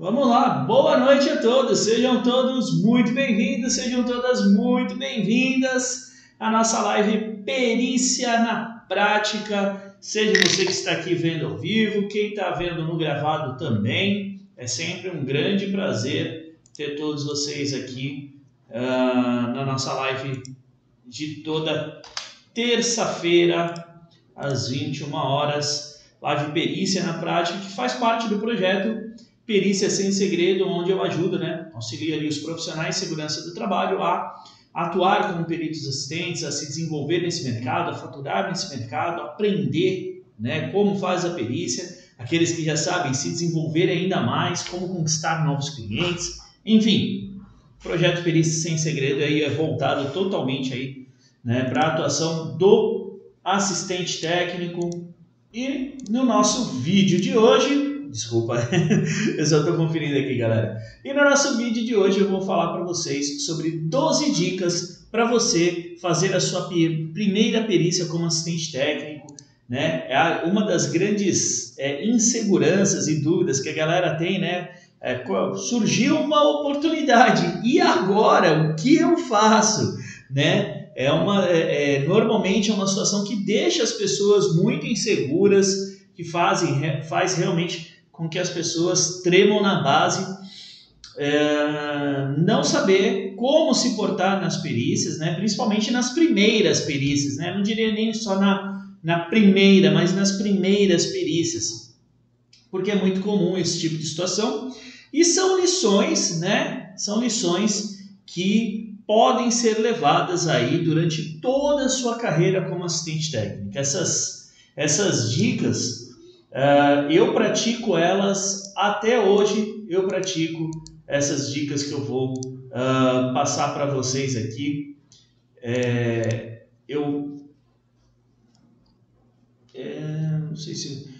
Vamos lá, boa noite a todos, sejam todos muito bem-vindos, sejam todas muito bem-vindas à nossa live Perícia na Prática. Seja você que está aqui vendo ao vivo, quem está vendo no gravado também, é sempre um grande prazer ter todos vocês aqui uh, na nossa live de toda terça-feira, às 21 horas, live Perícia na Prática, que faz parte do projeto Perícia Sem Segredo, onde eu ajudo, né, auxilio ali os profissionais de segurança do trabalho a atuar como peritos assistentes, a se desenvolver nesse mercado, a faturar nesse mercado, aprender né, como faz a perícia, aqueles que já sabem se desenvolver ainda mais, como conquistar novos clientes, enfim, o projeto Perícia Sem Segredo aí é voltado totalmente aí, né, para a atuação do assistente técnico. E no nosso vídeo de hoje Desculpa, eu só estou conferindo aqui, galera. E no nosso vídeo de hoje eu vou falar para vocês sobre 12 dicas para você fazer a sua primeira perícia como assistente técnico. Né? É uma das grandes é, inseguranças e dúvidas que a galera tem, né? É, surgiu uma oportunidade e agora o que eu faço, né? É uma é, é normalmente é uma situação que deixa as pessoas muito inseguras, que fazem faz realmente com que as pessoas tremam na base, é, não saber como se portar nas perícias, né? principalmente nas primeiras perícias, né? não diria nem só na, na primeira, mas nas primeiras perícias, porque é muito comum esse tipo de situação e são lições, né? São lições que podem ser levadas aí durante toda a sua carreira como assistente técnico. Essas, essas dicas Uh, eu pratico elas até hoje. Eu pratico essas dicas que eu vou uh, passar para vocês aqui. É, eu é, não sei se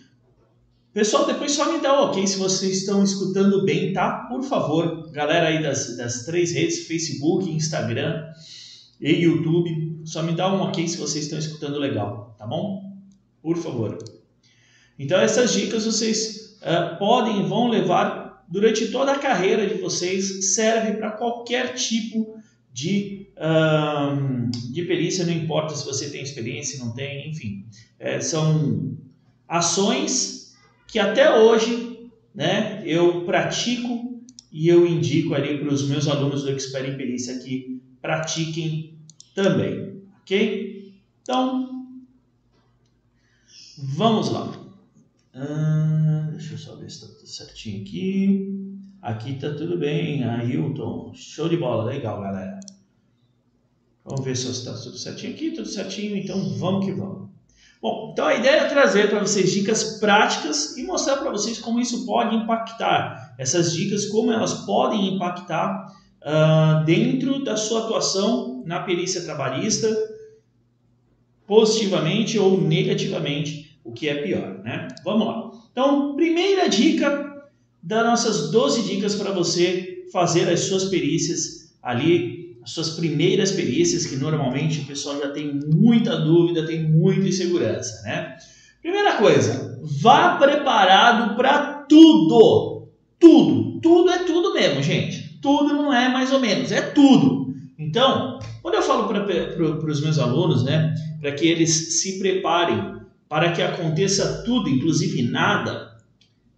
pessoal depois só me dá um ok se vocês estão escutando bem, tá? Por favor, galera aí das, das três redes, Facebook, Instagram e YouTube, só me dá um ok se vocês estão escutando legal, tá bom? Por favor. Então essas dicas vocês uh, podem vão levar durante toda a carreira de vocês, serve para qualquer tipo de, uh, de perícia, não importa se você tem experiência, não tem, enfim. É, são ações que até hoje né, eu pratico e eu indico ali para os meus alunos do Expert em Perícia que pratiquem também, ok? Então, vamos lá. Ah, deixa eu só ver se está tudo certinho aqui. Aqui está tudo bem, Ailton. Show de bola, legal, galera. Vamos ver se está tudo certinho aqui, tudo certinho, então vamos que vamos. Bom, então a ideia é trazer para vocês dicas práticas e mostrar para vocês como isso pode impactar. Essas dicas, como elas podem impactar uh, dentro da sua atuação na perícia trabalhista, positivamente ou negativamente o que é pior, né? Vamos lá. Então, primeira dica das nossas 12 dicas para você fazer as suas perícias ali, as suas primeiras perícias, que normalmente o pessoal já tem muita dúvida, tem muita insegurança, né? Primeira coisa, vá preparado para tudo. Tudo, tudo é tudo mesmo, gente. Tudo não é mais ou menos, é tudo. Então, quando eu falo para os meus alunos, né, para que eles se preparem para que aconteça tudo, inclusive nada,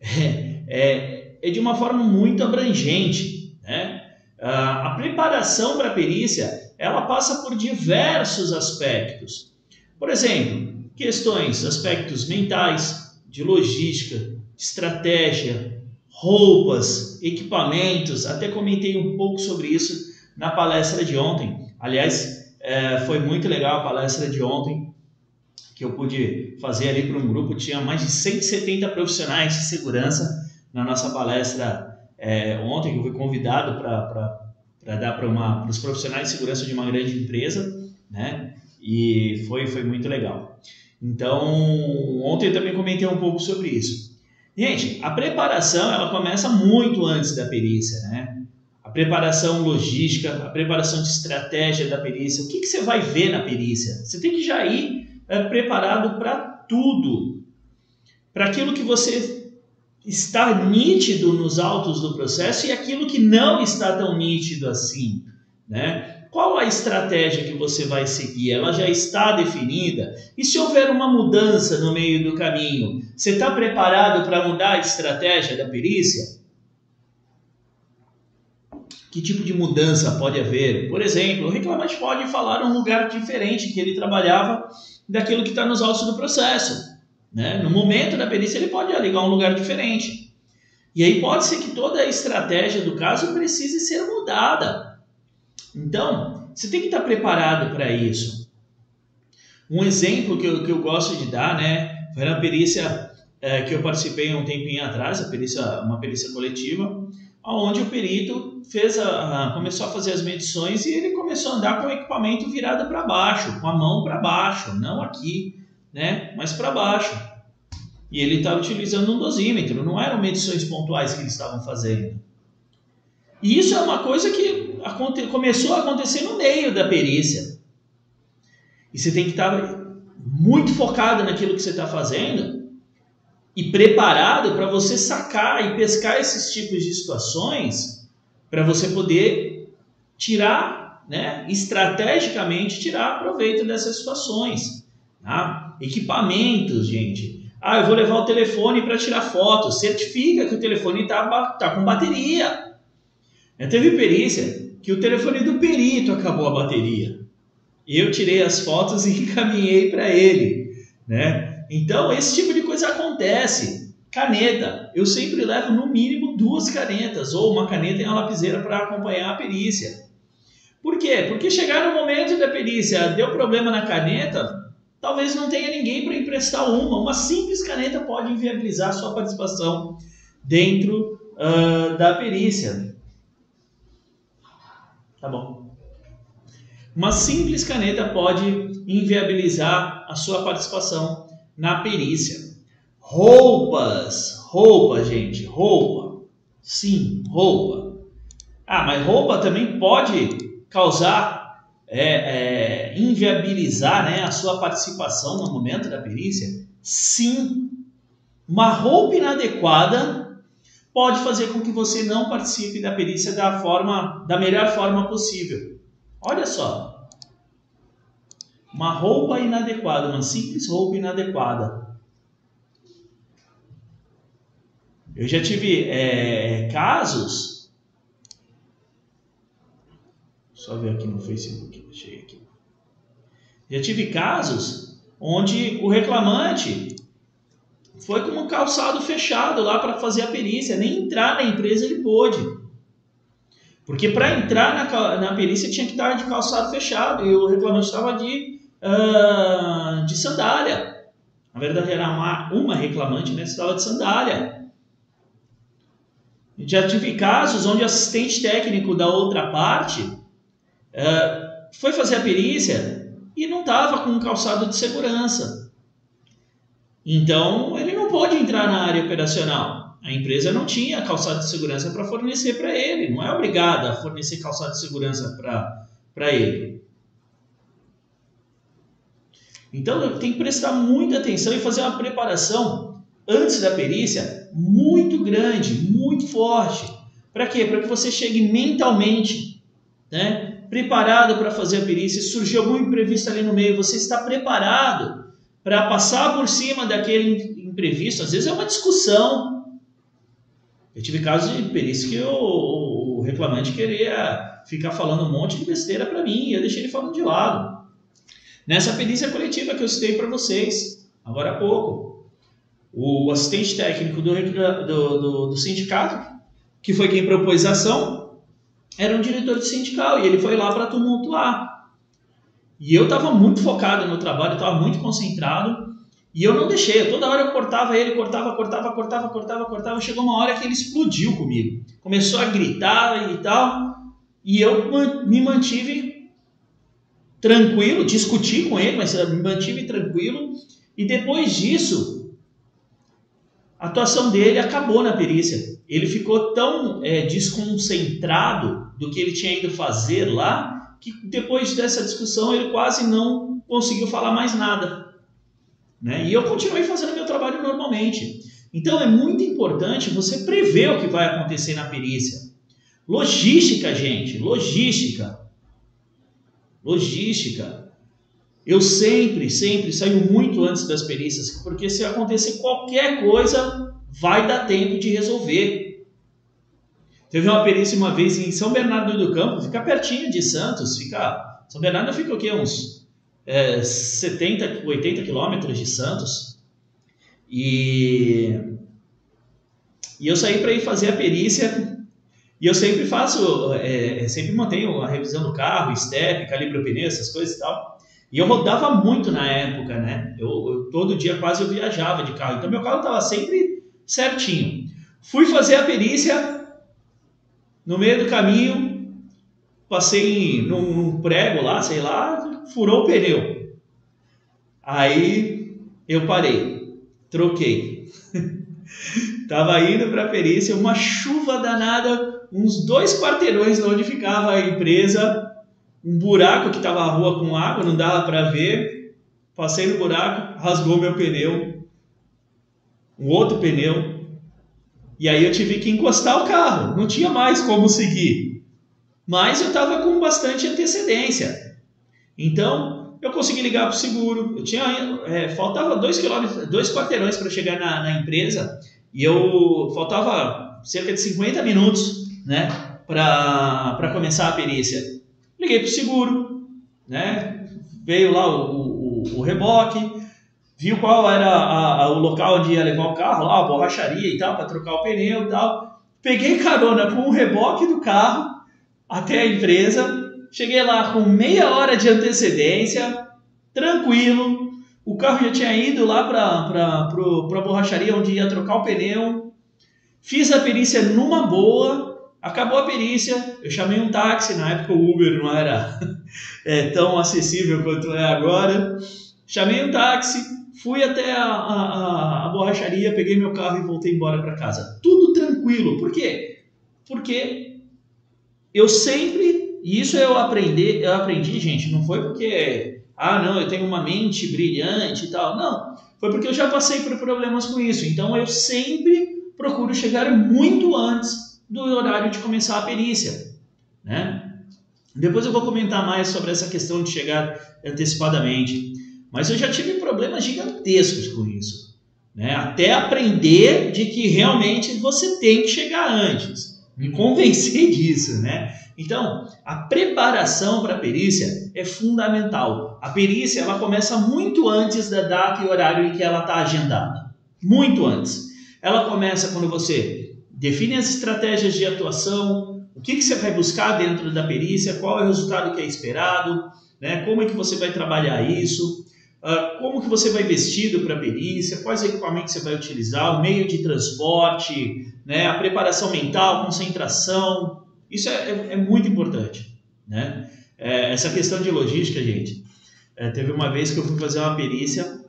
é, é, é de uma forma muito abrangente. Né? A preparação para a perícia ela passa por diversos aspectos. Por exemplo, questões, aspectos mentais, de logística, estratégia, roupas, equipamentos. Até comentei um pouco sobre isso na palestra de ontem. Aliás, é, foi muito legal a palestra de ontem que eu pude fazer ali para um grupo, tinha mais de 170 profissionais de segurança na nossa palestra é, ontem, que eu fui convidado para dar para os profissionais de segurança de uma grande empresa, né? E foi, foi muito legal. Então, ontem eu também comentei um pouco sobre isso. Gente, a preparação ela começa muito antes da perícia, né? A preparação logística, a preparação de estratégia da perícia. O que, que você vai ver na perícia? Você tem que já ir é, preparado para tudo, para aquilo que você está nítido nos autos do processo e aquilo que não está tão nítido assim, né? Qual a estratégia que você vai seguir? Ela já está definida? E se houver uma mudança no meio do caminho, você está preparado para mudar a estratégia da perícia? Que tipo de mudança pode haver? Por exemplo, o reclamante pode falar um lugar diferente que ele trabalhava daquilo que está nos autos do processo. Né? No momento da perícia, ele pode alegar um lugar diferente. E aí pode ser que toda a estratégia do caso precise ser mudada. Então, você tem que estar preparado para isso. Um exemplo que eu, que eu gosto de dar, né, foi na perícia é, que eu participei um tempinho atrás, a perícia, uma perícia coletiva, onde o perito fez a, a, começou a fazer as medições e ele começou a andar com o equipamento virado para baixo, com a mão para baixo, não aqui, né, mas para baixo. E ele estava utilizando um dosímetro, não eram medições pontuais que eles estavam fazendo. E isso é uma coisa que aconte, começou a acontecer no meio da perícia. E você tem que estar muito focado naquilo que você está fazendo e preparado para você sacar e pescar esses tipos de situações para você poder tirar, né, estrategicamente tirar proveito dessas situações. Tá? Equipamentos, gente. Ah, eu vou levar o telefone para tirar foto. Certifica que o telefone está tá com bateria. Eu teve perícia que o telefone do perito acabou a bateria. Eu tirei as fotos e encaminhei para ele, né? Então, esse tipo de coisa acontece. Caneta, eu sempre levo no mínimo duas canetas ou uma caneta e uma lapiseira para acompanhar a perícia. Por quê? Porque chegar no momento da perícia, deu problema na caneta, talvez não tenha ninguém para emprestar uma. Uma simples caneta pode inviabilizar sua participação dentro uh, da perícia. Tá bom. Uma simples caneta pode inviabilizar a sua participação na perícia. Roupas, roupa, gente, roupa. Sim, roupa. Ah, mas roupa também pode causar, é, é, inviabilizar né, a sua participação no momento da perícia? Sim. Uma roupa inadequada pode fazer com que você não participe da perícia da forma, da melhor forma possível. Olha só, uma roupa inadequada, uma simples roupa inadequada. Eu já tive é, casos. Só ver aqui no Facebook, achei aqui. Já tive casos onde o reclamante foi com um calçado fechado lá para fazer a perícia, nem entrar na empresa ele pôde. Porque para entrar na, na perícia tinha que estar de calçado fechado e o reclamante estava de uh, de sandália. Na verdade, era uma, uma reclamante, né? Estava de sandália. Já tive casos onde o assistente técnico da outra parte uh, foi fazer a perícia e não estava com um calçado de segurança. Então, ele não pôde entrar na área operacional. A empresa não tinha calçado de segurança para fornecer para ele, não é obrigada a fornecer calçado de segurança para ele. Então tem que prestar muita atenção e fazer uma preparação antes da perícia muito grande, muito forte. Para quê? Para que você chegue mentalmente, né, preparado para fazer a perícia. Se algum imprevisto ali no meio, você está preparado para passar por cima daquele imprevisto. Às vezes é uma discussão. Eu tive casos de perícia que o, o reclamante queria ficar falando um monte de besteira para mim e eu deixei ele falando de lado. Nessa perícia coletiva que eu citei para vocês, agora há pouco, o assistente técnico do, do, do, do sindicato, que foi quem propôs a ação, era um diretor de sindical e ele foi lá para tumultuar. E eu estava muito focado no trabalho, estava muito concentrado e eu não deixei. Toda hora eu cortava ele, cortava, cortava, cortava, cortava, cortava. Chegou uma hora que ele explodiu comigo. Começou a gritar e tal. E eu me mantive tranquilo, discuti com ele, mas me mantive tranquilo. E depois disso, a atuação dele acabou na perícia. Ele ficou tão é, desconcentrado do que ele tinha ido fazer lá, que depois dessa discussão ele quase não conseguiu falar mais nada. Né? E eu continuei fazendo meu trabalho normalmente. Então é muito importante você prever o que vai acontecer na perícia. Logística, gente, logística. Logística. Eu sempre, sempre saio muito antes das perícias, porque se acontecer qualquer coisa, vai dar tempo de resolver. Teve uma perícia uma vez em São Bernardo do Campo, fica pertinho de Santos, fica. São Bernardo fica o quê? Uns é, 70, 80 quilômetros de Santos. E, e eu saí para ir fazer a perícia e eu sempre faço, é, sempre mantenho a revisão do carro, step, calibro pneu, essas coisas e tal. E eu rodava muito na época, né? Eu, eu todo dia quase eu viajava de carro, então meu carro estava sempre certinho. Fui fazer a perícia, no meio do caminho, passei num, num prego lá, sei lá, furou o pneu. Aí eu parei, troquei. Tava indo para a perícia, uma chuva danada, uns dois quarteirões onde ficava a empresa, um buraco que tava a rua com água, não dava para ver. Passei no buraco, rasgou meu pneu, um outro pneu, e aí eu tive que encostar o carro, não tinha mais como seguir. Mas eu estava com bastante antecedência. Então, eu consegui ligar para o seguro. Eu tinha, é, faltava dois quilômetros, dois quarteirões para chegar na, na, empresa e eu faltava cerca de 50 minutos, né, para começar a perícia. Liguei para o seguro, né, veio lá o, o, o reboque, viu qual era a, a, o local onde ia levar o carro, lá a borracharia e tal, para trocar o pneu e tal. Peguei carona com o reboque do carro até a empresa Cheguei lá com meia hora de antecedência, tranquilo. O carro já tinha ido lá para a borracharia onde ia trocar o pneu. Fiz a perícia numa boa. Acabou a perícia, eu chamei um táxi. Na época o Uber não era é, tão acessível quanto é agora. Chamei um táxi, fui até a, a, a borracharia, peguei meu carro e voltei embora para casa. Tudo tranquilo. Por quê? Porque eu sempre e isso eu aprendi, eu aprendi, gente, não foi porque, ah, não, eu tenho uma mente brilhante e tal. Não, foi porque eu já passei por problemas com isso. Então eu sempre procuro chegar muito antes do horário de começar a perícia, né? Depois eu vou comentar mais sobre essa questão de chegar antecipadamente. Mas eu já tive problemas gigantescos com isso. Né? Até aprender de que realmente você tem que chegar antes. Me convencer disso, né? Então, a preparação para a perícia é fundamental. A perícia ela começa muito antes da data e horário em que ela está agendada. Muito antes. Ela começa quando você define as estratégias de atuação, o que, que você vai buscar dentro da perícia, qual é o resultado que é esperado, né? como é que você vai trabalhar isso, uh, como que você vai vestido para a perícia, quais equipamentos você vai utilizar, o meio de transporte, né? a preparação mental, concentração, isso é, é, é muito importante, né? É, essa questão de logística, gente. É, teve uma vez que eu fui fazer uma perícia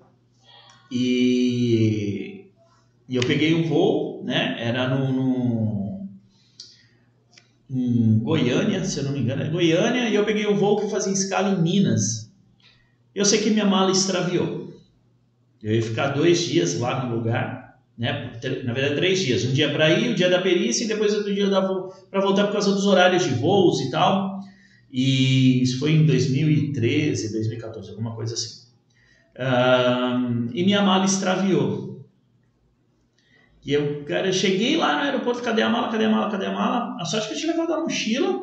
e, e eu peguei um voo, né? Era no, no em Goiânia, se eu não me engano, é Goiânia, e eu peguei um voo que fazia escala em Minas. Eu sei que minha mala extraviou. Eu ia ficar dois dias lá no lugar né? Na verdade, três dias. Um dia para ir, o dia da perícia e depois outro dia para voltar por causa dos horários de voos e tal. E isso foi em 2013, 2014, alguma coisa assim. Um, e minha mala extraviou. E eu, cara, eu cheguei lá no aeroporto, cadê a mala, cadê a mala, cadê a mala? A sorte que eu tinha levado a mochila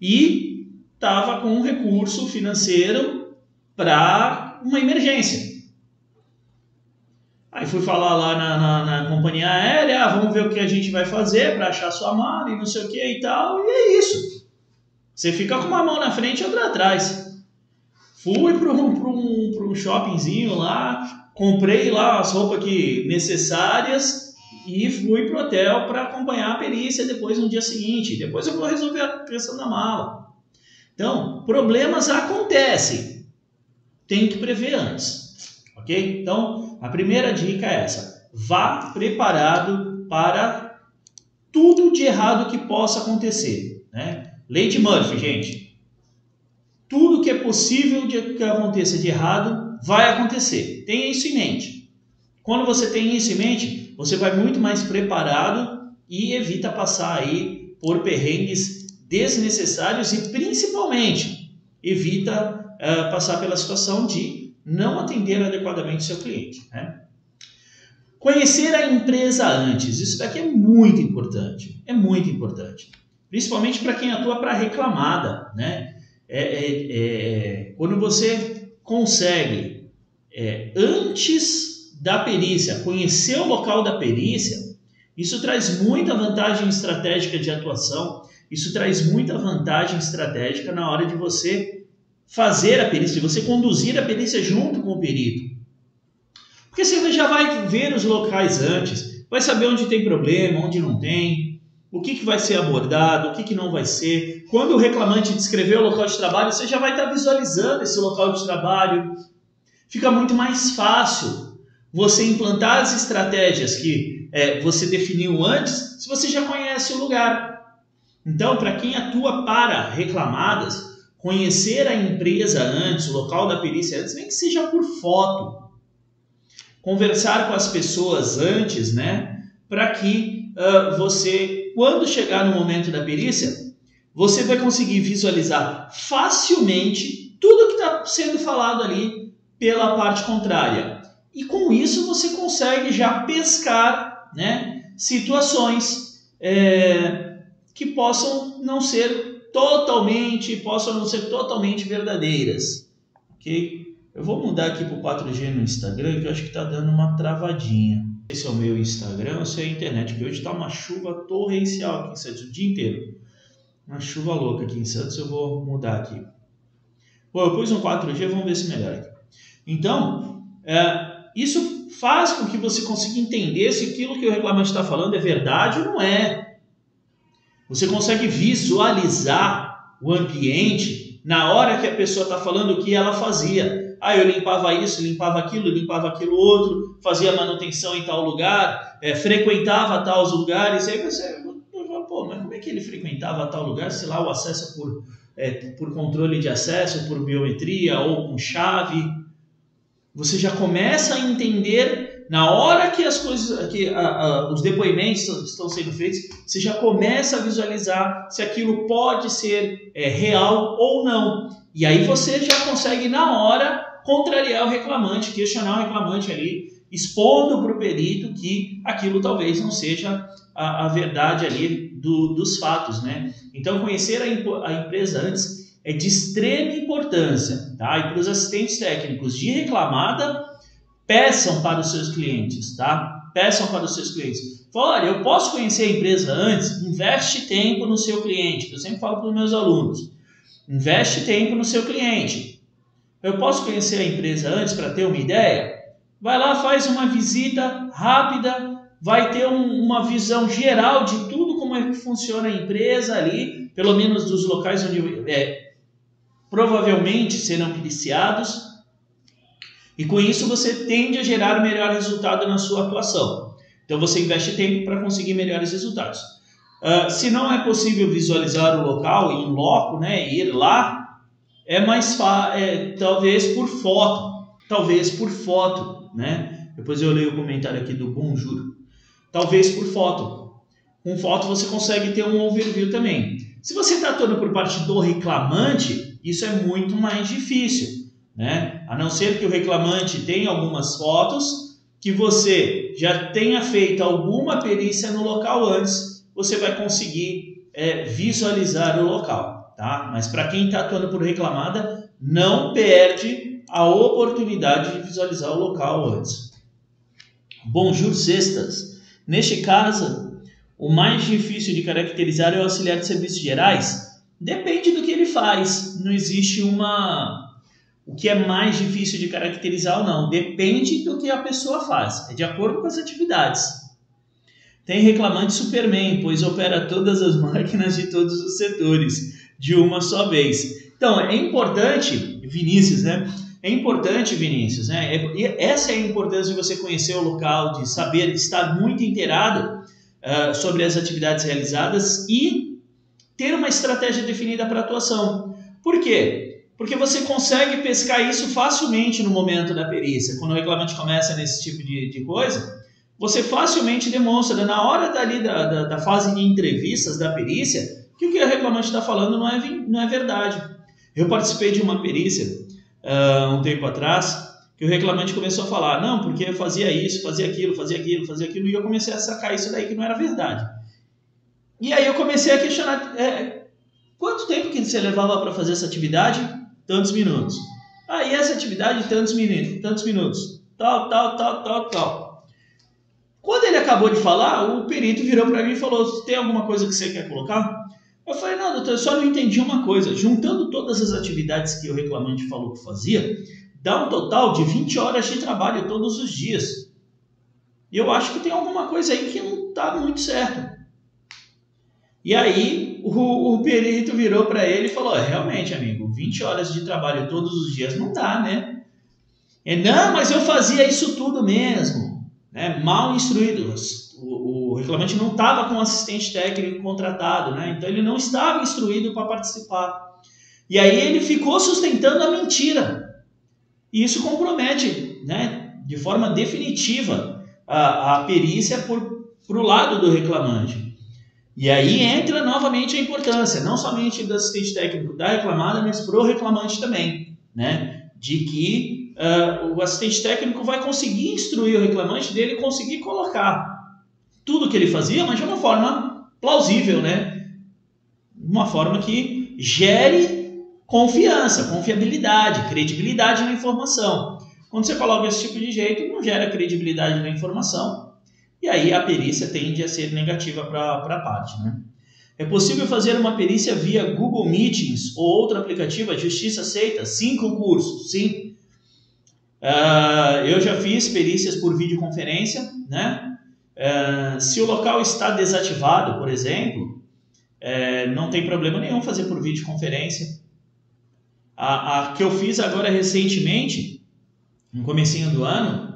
e tava com um recurso financeiro para uma emergência. Aí fui falar lá na, na, na, companhia aérea, ah, vamos ver o que a gente vai fazer para achar sua mala e não sei o que e tal, e é isso. Você fica com uma mão na frente e outra atrás. Fui para um, um, um shoppingzinho lá, comprei lá as roupas que necessárias e fui pro hotel para acompanhar a perícia depois no dia seguinte. Depois eu vou resolver a questão da mala. Então, problemas acontecem. Tem que prever antes. Ok? Então, a primeira dica é essa: vá preparado para tudo de errado que possa acontecer. Né? Lei Murphy, gente. Tudo que é possível de que aconteça de errado vai acontecer. Tenha isso em mente. Quando você tem isso em mente, você vai muito mais preparado e evita passar aí por perrengues desnecessários e principalmente evita uh, passar pela situação de não atender adequadamente seu cliente. Né? Conhecer a empresa antes, isso daqui é muito importante, é muito importante, principalmente para quem atua para reclamada, né? É, é, é, quando você consegue é, antes da perícia conhecer o local da perícia, isso traz muita vantagem estratégica de atuação, isso traz muita vantagem estratégica na hora de você fazer a perícia, de você conduzir a perícia junto com o perito. Porque você já vai ver os locais antes, vai saber onde tem problema, onde não tem, o que, que vai ser abordado, o que, que não vai ser. Quando o reclamante descrever o local de trabalho, você já vai estar visualizando esse local de trabalho. Fica muito mais fácil você implantar as estratégias que é, você definiu antes, se você já conhece o lugar. Então, para quem atua para reclamadas, conhecer a empresa antes, o local da perícia antes, nem que seja por foto, conversar com as pessoas antes, né? Para que uh, você, quando chegar no momento da perícia, você vai conseguir visualizar facilmente tudo que está sendo falado ali pela parte contrária. E com isso você consegue já pescar né, situações é, que possam não ser totalmente, possam não ser totalmente verdadeiras. Ok? Eu vou mudar aqui para o 4G no Instagram, que eu acho que está dando uma travadinha. Esse é o meu Instagram, esse é a internet, porque hoje está uma chuva torrencial aqui em Santos, o dia inteiro. Uma chuva louca aqui em Santos, eu vou mudar aqui. Bom, eu pus um 4G, vamos ver se melhora. Então, é, isso faz com que você consiga entender se aquilo que o reclamante está falando é verdade ou não é. Você consegue visualizar o ambiente na hora que a pessoa está falando o que ela fazia. Ah, eu limpava isso, limpava aquilo, limpava aquilo outro, fazia manutenção em tal lugar, é, frequentava tais lugares. Aí você, pô, mas como é que ele frequentava tal lugar? Se lá o acesso por, é, por controle de acesso, por biometria ou com chave. Você já começa a entender na hora que as coisas, que a, a, os depoimentos estão sendo feitos, você já começa a visualizar se aquilo pode ser é, real ou não. E aí você já consegue na hora contrariar o reclamante, questionar o reclamante ali, expondo para o perito que aquilo talvez não seja a, a verdade ali do, dos fatos, né? Então, conhecer a, a, empresa antes é de extrema importância, tá? E para os assistentes técnicos de reclamada, peçam para os seus clientes, tá? Peçam para os seus clientes. Fala, olha, eu posso conhecer a empresa antes? Investe tempo no seu cliente. Eu sempre falo para os meus alunos. Investe tempo no seu cliente. Eu posso conhecer a empresa antes para ter uma ideia? Vai lá, faz uma visita rápida, vai ter um, uma visão geral de tudo como é que funciona a empresa ali, pelo menos dos locais onde é, provavelmente serão iniciados. E com isso você tende a gerar melhor resultado na sua atuação. Então você investe tempo para conseguir melhores resultados. Uh, se não é possível visualizar o local em loco, né, ir lá, é mais é, talvez por foto, talvez por foto, né? Depois eu leio o comentário aqui do Bonjour. Talvez por foto. Com foto você consegue ter um overview também. Se você está atuando por parte do reclamante, isso é muito mais difícil, né? A não ser que o reclamante tenha algumas fotos, que você já tenha feito alguma perícia no local antes, você vai conseguir é, visualizar o local tá? Mas para quem está atuando por reclamada, não perde a oportunidade de visualizar o local antes. Bonjour cestas. Neste caso, o mais difícil de caracterizar é o auxiliar de serviços gerais. Depende do que ele faz. Não existe uma o que é mais difícil de caracterizar ou não. Depende do que a pessoa faz. É de acordo com as atividades. Tem reclamante Superman, pois opera todas as máquinas de todos os setores de uma só vez. Então, é importante, Vinícius, né? É importante, Vinícius, né? É, essa é a importância de você conhecer o local, de saber, de estar muito inteirado uh, sobre as atividades realizadas e ter uma estratégia definida para atuação. Por quê? Porque você consegue pescar isso facilmente no momento da perícia. Quando o reclamante começa nesse tipo de, de coisa, você facilmente demonstra na hora dali da, da, da fase de entrevistas da perícia que o que o reclamante está falando não é, não é verdade. Eu participei de uma perícia uh, um tempo atrás que o reclamante começou a falar, não, porque eu fazia isso, fazia aquilo, fazia aquilo, fazia aquilo, e eu comecei a sacar isso daí que não era verdade. E aí eu comecei a questionar, é, quanto tempo que você levava para fazer essa atividade? Tantos minutos. Ah, e essa atividade, tantos minutos, tantos minutos. Tal, tal, tal, tal, tal. Quando ele acabou de falar, o perito virou para mim e falou, tem alguma coisa que você quer colocar? Eu falei, não, doutor, eu só não entendi uma coisa. Juntando todas as atividades que o reclamante falou que fazia, dá um total de 20 horas de trabalho todos os dias. E eu acho que tem alguma coisa aí que não está muito certo. E aí o, o perito virou para ele e falou: é, realmente, amigo, 20 horas de trabalho todos os dias não dá, né? E, não, mas eu fazia isso tudo mesmo. Né? Mal instruídos. O, o reclamante não estava com assistente técnico contratado, né? então ele não estava instruído para participar. E aí ele ficou sustentando a mentira. E isso compromete, né, de forma definitiva, a, a perícia para o lado do reclamante. E aí entra novamente a importância, não somente do assistente técnico da reclamada, mas para o reclamante também, né? De que uh, o assistente técnico vai conseguir instruir o reclamante dele conseguir colocar tudo que ele fazia, mas de uma forma plausível, né? Uma forma que gere confiança, confiabilidade, credibilidade na informação. Quando você coloca esse tipo de jeito, não gera credibilidade na informação e aí a perícia tende a ser negativa para a parte. Né? É possível fazer uma perícia via Google Meetings ou outro aplicativo, a Justiça aceita? Sim, concurso, sim. Uh, eu já fiz perícias por videoconferência, né? Uh, se o local está desativado, por exemplo, uh, não tem problema nenhum fazer por videoconferência. A, a que eu fiz agora recentemente, no comecinho do ano,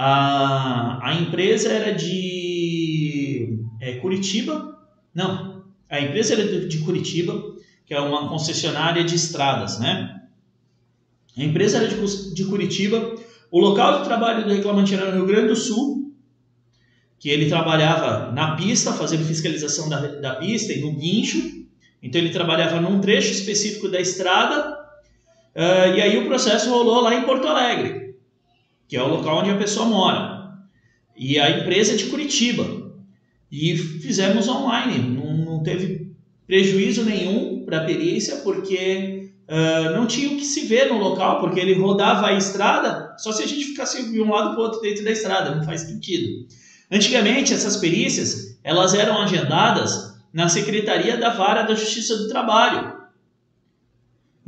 a, a empresa era de é, Curitiba, não, a empresa era de, de Curitiba, que é uma concessionária de estradas, né? A empresa era de, de Curitiba, o local de trabalho do reclamante era no Rio Grande do Sul, que ele trabalhava na pista, fazendo fiscalização da, da pista e no guincho. Então ele trabalhava num trecho específico da estrada. Uh, e aí o processo rolou lá em Porto Alegre, que é o local onde a pessoa mora. E a empresa é de Curitiba. E fizemos online, não, não teve prejuízo nenhum para a perícia, porque uh, não tinha o que se ver no local, porque ele rodava a estrada, só se a gente ficasse de um lado para o outro dentro da estrada, não faz sentido. Antigamente, essas perícias, elas eram agendadas na Secretaria da Vara da Justiça do Trabalho,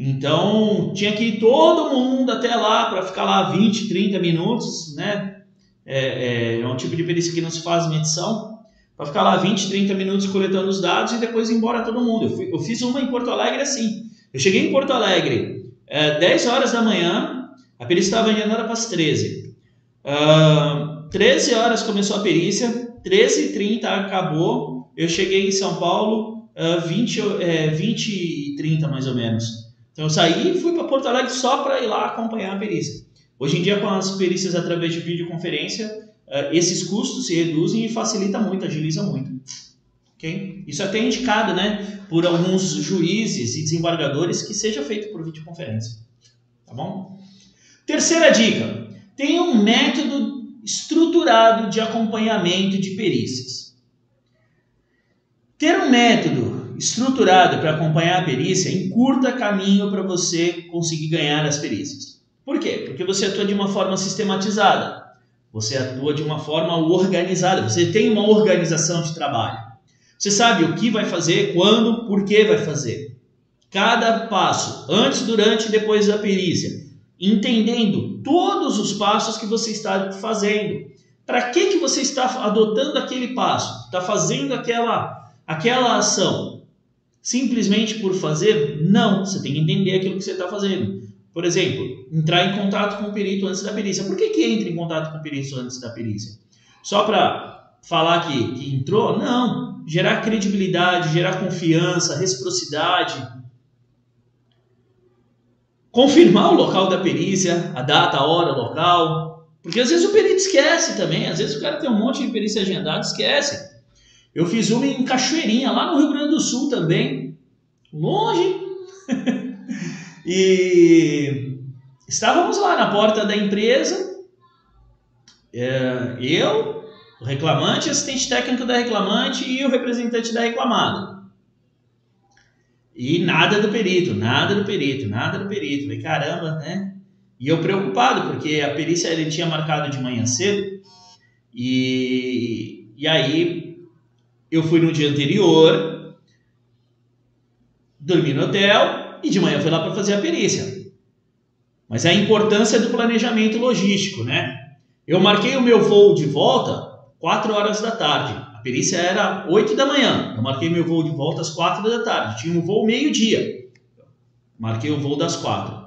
então, tinha que ir todo mundo até lá para ficar lá 20, 30 minutos, né? É, é, é, um tipo de perícia que não se faz medição, para ficar lá 20, 30 minutos coletando os dados e depois ir embora todo mundo. Eu, fui, eu fiz uma em Porto Alegre assim. Eu cheguei em Porto Alegre é, 10 horas da manhã, a perícia estava agendada para as 13. Uh, 13 horas começou a perícia, 13h30 acabou. Eu cheguei em São Paulo uh, 20, é, 20 e 30 mais ou menos. Então eu saí e fui para Porto Alegre só para ir lá acompanhar a perícia. Hoje em dia, com as perícias através de videoconferência, uh, esses custos se reduzem e facilita muito, agiliza muito. Okay? Isso é até indicado né, por alguns juízes e desembargadores que seja feito por videoconferência. Tá bom? Terceira dica: tenha um método estruturado de acompanhamento de perícias. Ter um método estruturado para acompanhar a perícia encurta caminho para você conseguir ganhar as perícias. Por quê? Porque você atua de uma forma sistematizada, você atua de uma forma organizada, você tem uma organização de trabalho. Você sabe o que vai fazer, quando, por que vai fazer. Cada passo, antes, durante e depois da perícia, entendendo todos os passos que você está fazendo. Para que, que você está adotando aquele passo? Está fazendo aquela, aquela ação? Simplesmente por fazer? Não, você tem que entender aquilo que você está fazendo. Por exemplo, entrar em contato com o perito antes da perícia. Por que, que entra em contato com o perito antes da perícia? Só para falar que, que entrou? Não. Gerar credibilidade, gerar confiança, reciprocidade. Confirmar o local da perícia, a data, a hora, local. Porque às vezes o perito esquece também, às vezes o cara tem um monte de perícia agendada, esquece. Eu fiz uma em Cachoeirinha, lá no Rio Grande do Sul também, longe. e estávamos lá na porta da empresa, é, eu, o reclamante, assistente técnico da reclamante e o representante da reclamada. E nada do perito, nada do perito, nada do perito. Falei, caramba, né? E eu preocupado, porque a perícia ele tinha marcado de manhã cedo, e, e aí eu fui no dia anterior, dormi no hotel e de manhã fui lá para fazer a perícia. Mas a importância do planejamento logístico, né? Eu marquei o meu voo de volta 4 horas da tarde. A perícia era 8 da manhã. Eu marquei meu voo de volta às 4 da tarde. Tinha um voo meio-dia. Marquei o voo das 4.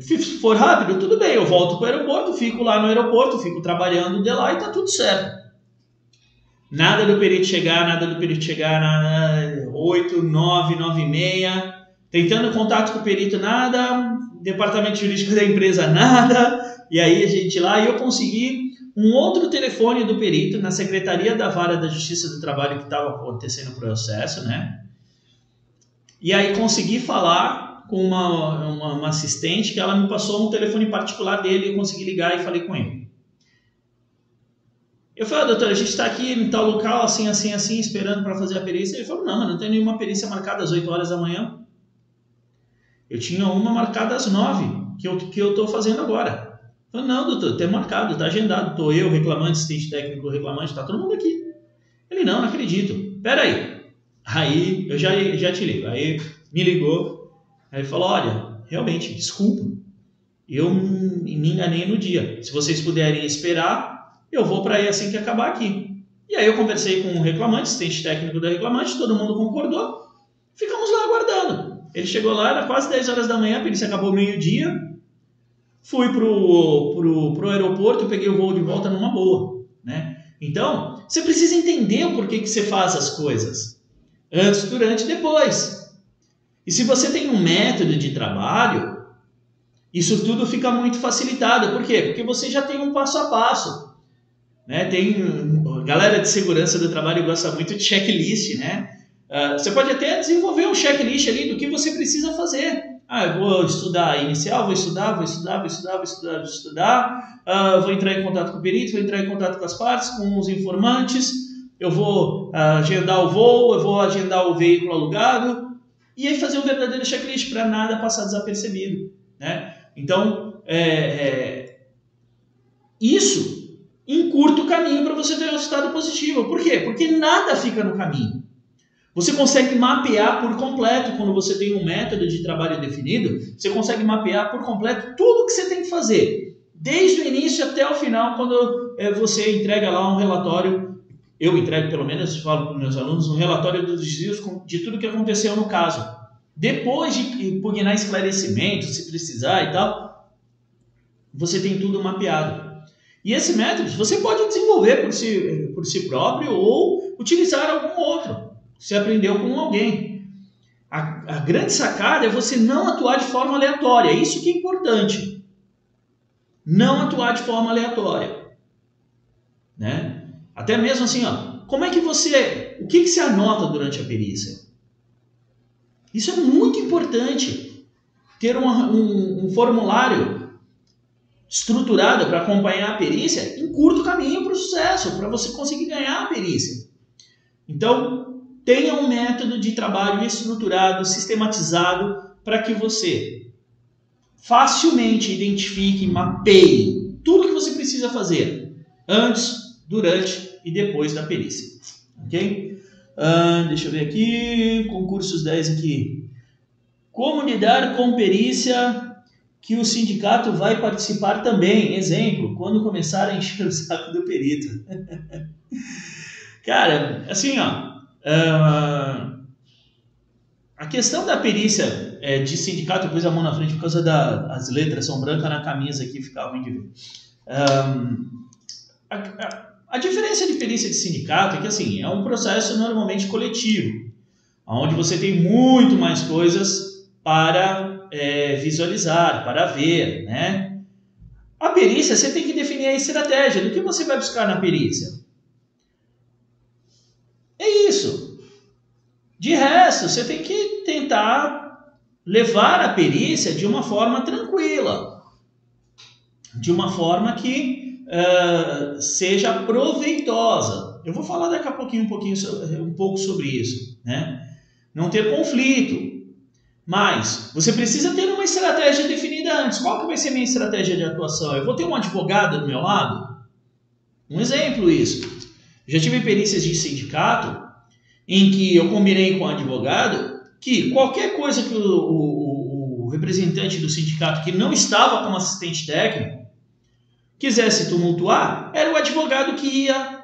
Se for rápido, tudo bem, eu volto para o aeroporto, fico lá no aeroporto, fico trabalhando de lá e tá tudo certo. Nada do perito chegar, nada do perito chegar, nada, 8, 9, 9 e meia, tentando contato com o perito, nada, departamento jurídico da empresa, nada, e aí a gente lá, e eu consegui um outro telefone do perito na secretaria da Vara da Justiça do Trabalho que estava acontecendo o processo, né? E aí consegui falar com uma, uma, uma, assistente que ela me passou um telefone particular dele e eu consegui ligar e falei com ele. Eu falei, ah, doutor, a gente está aqui em tal local, assim, assim, assim, esperando para fazer a perícia. Ele falou, não, mas não tem nenhuma perícia marcada às 8 horas da manhã. Eu tinha uma marcada às 9, que eu que eu estou fazendo agora. Eu falei, não, doutor, tem marcado, está agendado. Estou eu, reclamante, assistente técnico, reclamante, está todo mundo aqui. Ele, não, não acredito. Pera aí. Aí, eu já, já te ligo. Aí, me ligou, Aí ele falou: Olha, realmente, desculpa, eu me enganei no dia. Se vocês puderem esperar, eu vou para aí assim que acabar aqui. E aí eu conversei com o reclamante, assistente técnico da reclamante, todo mundo concordou. Ficamos lá aguardando. Ele chegou lá, era quase 10 horas da manhã, a perícia acabou meio-dia. Fui pro, pro, pro aeroporto, peguei o voo de volta numa boa, né? Então, você precisa entender o porquê que você faz as coisas. Antes, durante e depois. E se você tem um método de trabalho, isso tudo fica muito facilitado. Por quê? Porque você já tem um passo a passo. Né? Tem galera de segurança do trabalho gosta muito de checklist, né? Uh, você pode até desenvolver um checklist ali do que você precisa fazer. Ah, eu vou estudar inicial, vou estudar, vou estudar, vou estudar, vou estudar, vou estudar, uh, vou entrar em contato com o perito, vou entrar em contato com as partes, com os informantes, eu vou uh, agendar o voo, eu vou agendar o veículo alugado, e aí fazer um verdadeiro checklist para nada passar desapercebido. Né? Então, é, é, isso encurta o caminho para você ter um resultado positivo. Por quê? Porque nada fica no caminho. Você consegue mapear por completo, quando você tem um método de trabalho definido, você consegue mapear por completo tudo que você tem que fazer, desde o início até o final, quando é, você entrega lá um relatório eu entrego pelo menos, falo para os meus alunos, um relatório dos desvios de tudo que aconteceu no caso. Depois de impugnar esclarecimento, se precisar e tal, você tem tudo mapeado. E esse método você pode desenvolver por si, por si próprio ou utilizar algum outro, se aprendeu com alguém. A, a grande sacada é você não atuar de forma aleatória, isso que é importante. Não atuar de forma aleatória. Né? Até mesmo assim, ó, como é que você, o que, que você anota durante a perícia? Isso é muito importante. Ter um, um, um formulário estruturado para acompanhar a perícia em curto caminho para o sucesso, para você conseguir ganhar a perícia. Então, tenha um método de trabalho estruturado, sistematizado, para que você facilmente identifique, mapeie tudo que você precisa fazer antes, durante e depois da perícia. Ok? Uh, deixa eu ver aqui, concursos 10 aqui. Como lidar com perícia que o sindicato vai participar também? Exemplo, quando começar a encher o saco do perito. Cara, assim, ó. Uh, a questão da perícia é, de sindicato, eu pus a mão na frente por causa das letras, são brancas na camisa aqui, fica ruim de ver. Um, a, a, a diferença de perícia de sindicato é que assim, é um processo normalmente coletivo, onde você tem muito mais coisas para é, visualizar, para ver, né? A perícia, você tem que definir a estratégia do que você vai buscar na perícia. É isso. De resto, você tem que tentar levar a perícia de uma forma tranquila, de uma forma que uh, seja proveitosa. Eu vou falar daqui a pouquinho um, pouquinho um pouco sobre isso, né? Não ter conflito, mas você precisa ter uma estratégia definida antes. Qual que vai ser a minha estratégia de atuação? Eu vou ter um advogado do meu lado? Um exemplo isso. Já tive perícias de sindicato em que eu combinei com o advogado que qualquer coisa que o, o, o representante do sindicato que não estava como assistente técnico quisesse tumultuar, era o advogado que ia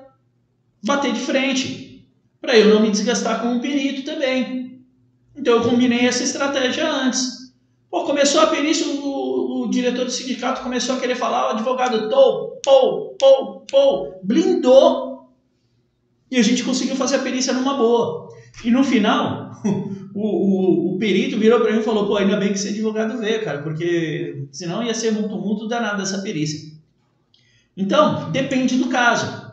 bater de frente, para eu não me desgastar com o perito também. Então eu combinei essa estratégia antes. Pô, começou a perícia, o, o diretor do sindicato começou a querer falar, o advogado tou, pou, pou, pou, blindou. E a gente conseguiu fazer a perícia numa boa. E no final, o, o, o perito virou para mim e falou: pô, ainda bem que esse advogado veio, cara, porque senão ia ser muito, muito danado essa perícia. Então, depende do caso.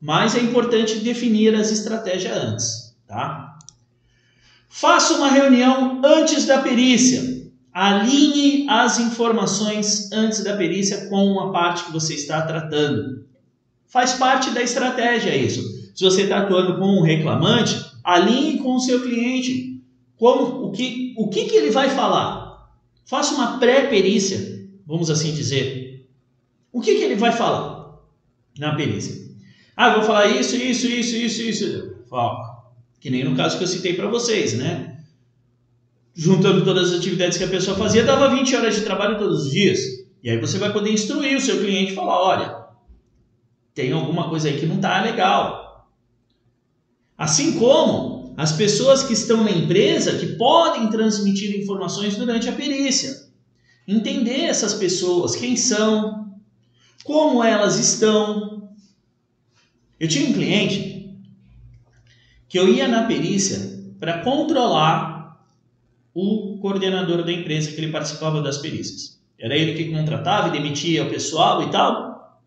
Mas é importante definir as estratégias antes, tá? Faça uma reunião antes da perícia. Alinhe as informações antes da perícia com a parte que você está tratando. Faz parte da estratégia isso. Se você está atuando com um reclamante, alinhe com o seu cliente. Como, o que, o que, que ele vai falar? Faça uma pré-perícia, vamos assim dizer. O que, que ele vai falar na perícia? Ah, vou falar isso, isso, isso, isso, isso. Fala. Que nem no caso que eu citei para vocês, né? Juntando todas as atividades que a pessoa fazia, dava 20 horas de trabalho todos os dias. E aí você vai poder instruir o seu cliente e falar: olha, tem alguma coisa aí que não está legal. Assim como as pessoas que estão na empresa que podem transmitir informações durante a perícia. Entender essas pessoas, quem são, como elas estão. Eu tinha um cliente que eu ia na perícia para controlar o coordenador da empresa que ele participava das perícias. Era ele que contratava e demitia o pessoal e tal,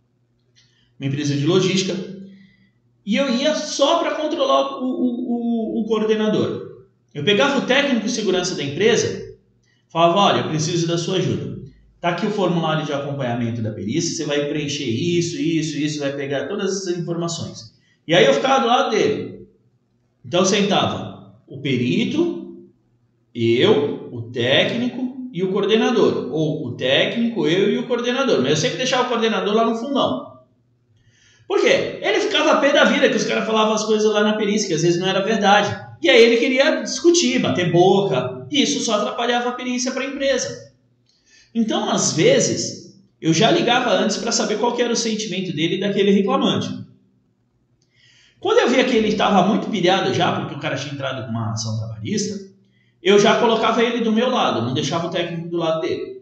uma empresa de logística. E eu ia só para controlar o, o, o, o, coordenador. Eu pegava o técnico de segurança da empresa, falava: Olha, preciso da sua ajuda. Tá aqui o formulário de acompanhamento da perícia, você vai preencher isso, isso, isso, vai pegar todas essas informações. E aí eu ficava do lado dele. Então sentava o perito, eu, o técnico e o coordenador. Ou o técnico, eu e o coordenador. Mas eu sempre deixava o coordenador lá no fundão. Por quê? Ele ficava a pé da vida que os caras falavam as coisas lá na perícia, que às vezes não era verdade. E aí ele queria discutir, bater boca. E isso só atrapalhava a perícia para a empresa. Então, às vezes, eu já ligava antes para saber qual era o sentimento dele daquele reclamante. Quando eu via que ele estava muito pilhado já, porque o cara tinha entrado com uma ação trabalhista, eu já colocava ele do meu lado, não deixava o técnico do lado dele.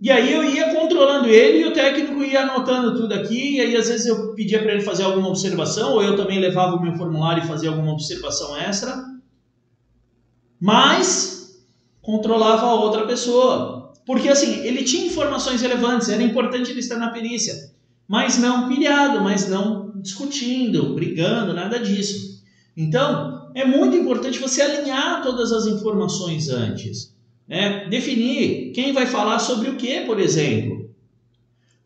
E aí eu ia controlando ele e o técnico ia anotando tudo aqui, e aí às vezes eu pedia para ele fazer alguma observação, ou eu também levava o meu formulário e fazia alguma observação extra, mas controlava a outra pessoa. Porque assim, ele tinha informações relevantes, era importante ele estar na perícia, mas não pilhado, mas não discutindo, brigando, nada disso. Então, é muito importante você alinhar todas as informações antes. Né? Definir quem vai falar sobre o que, por exemplo.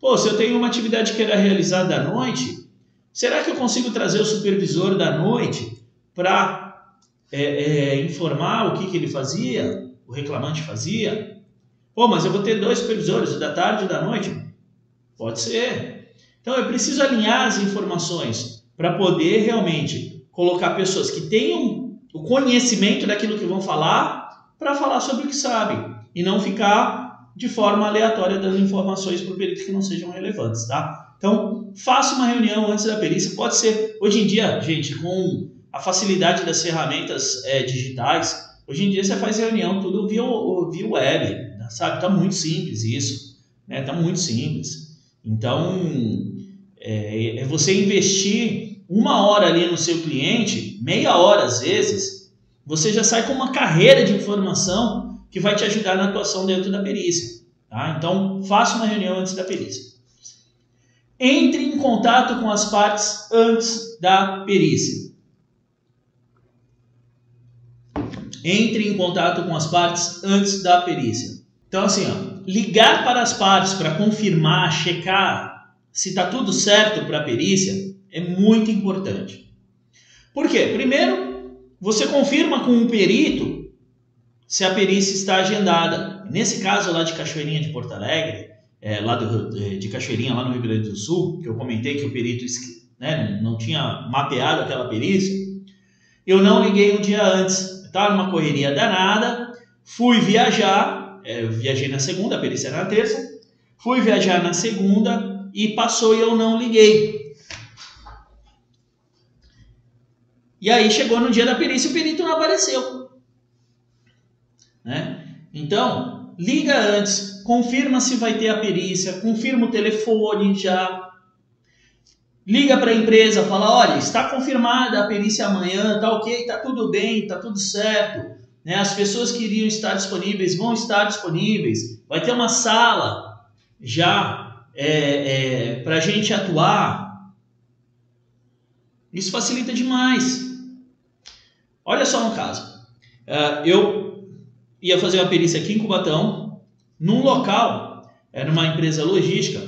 Pô, se eu tenho uma atividade que era realizada à noite, será que eu consigo trazer o supervisor da noite para é, é, informar o que, que ele fazia, o reclamante fazia? Pô, mas eu vou ter dois supervisores, o da tarde e da noite? Pode ser. Então eu preciso alinhar as informações para poder realmente colocar pessoas que tenham o conhecimento daquilo que vão falar para falar sobre o que sabem e não ficar de forma aleatória dando informações para o perito que não sejam relevantes, tá? Então, faça uma reunião antes da perícia. Pode ser, hoje em dia, gente, com a facilidade das ferramentas é, digitais, hoje em dia você faz reunião tudo via, via web, sabe? Tá muito simples isso, né? Tá muito simples. Então, é, é você investir uma hora ali no seu cliente, meia hora às vezes, você já sai com uma carreira de informação que vai te ajudar na atuação dentro da perícia. Tá? Então, faça uma reunião antes da perícia. Entre em contato com as partes antes da perícia. Entre em contato com as partes antes da perícia. Então, assim, ó, ligar para as partes para confirmar, checar se está tudo certo para a perícia é muito importante. Por quê? Primeiro, você confirma com um perito se a perícia está agendada. Nesse caso lá de Cachoeirinha de Porto Alegre, é, lá do, de Cachoeirinha, lá no Rio Grande do Sul, que eu comentei que o perito né, não tinha mapeado aquela perícia, eu não liguei um dia antes. Estava numa correria danada, fui viajar, é, viajei na segunda, perícia na terça, fui viajar na segunda e passou e eu não liguei. E aí chegou no dia da perícia e o perito não apareceu. Né? Então, liga antes, confirma se vai ter a perícia, confirma o telefone já. Liga para a empresa, fala, olha, está confirmada a perícia amanhã, tá ok, tá tudo bem, tá tudo certo. Né? As pessoas que iriam estar disponíveis vão estar disponíveis. Vai ter uma sala já é, é, para a gente atuar. Isso facilita demais. Olha só um caso. Uh, eu ia fazer uma perícia aqui em Cubatão, num local, era uma empresa logística,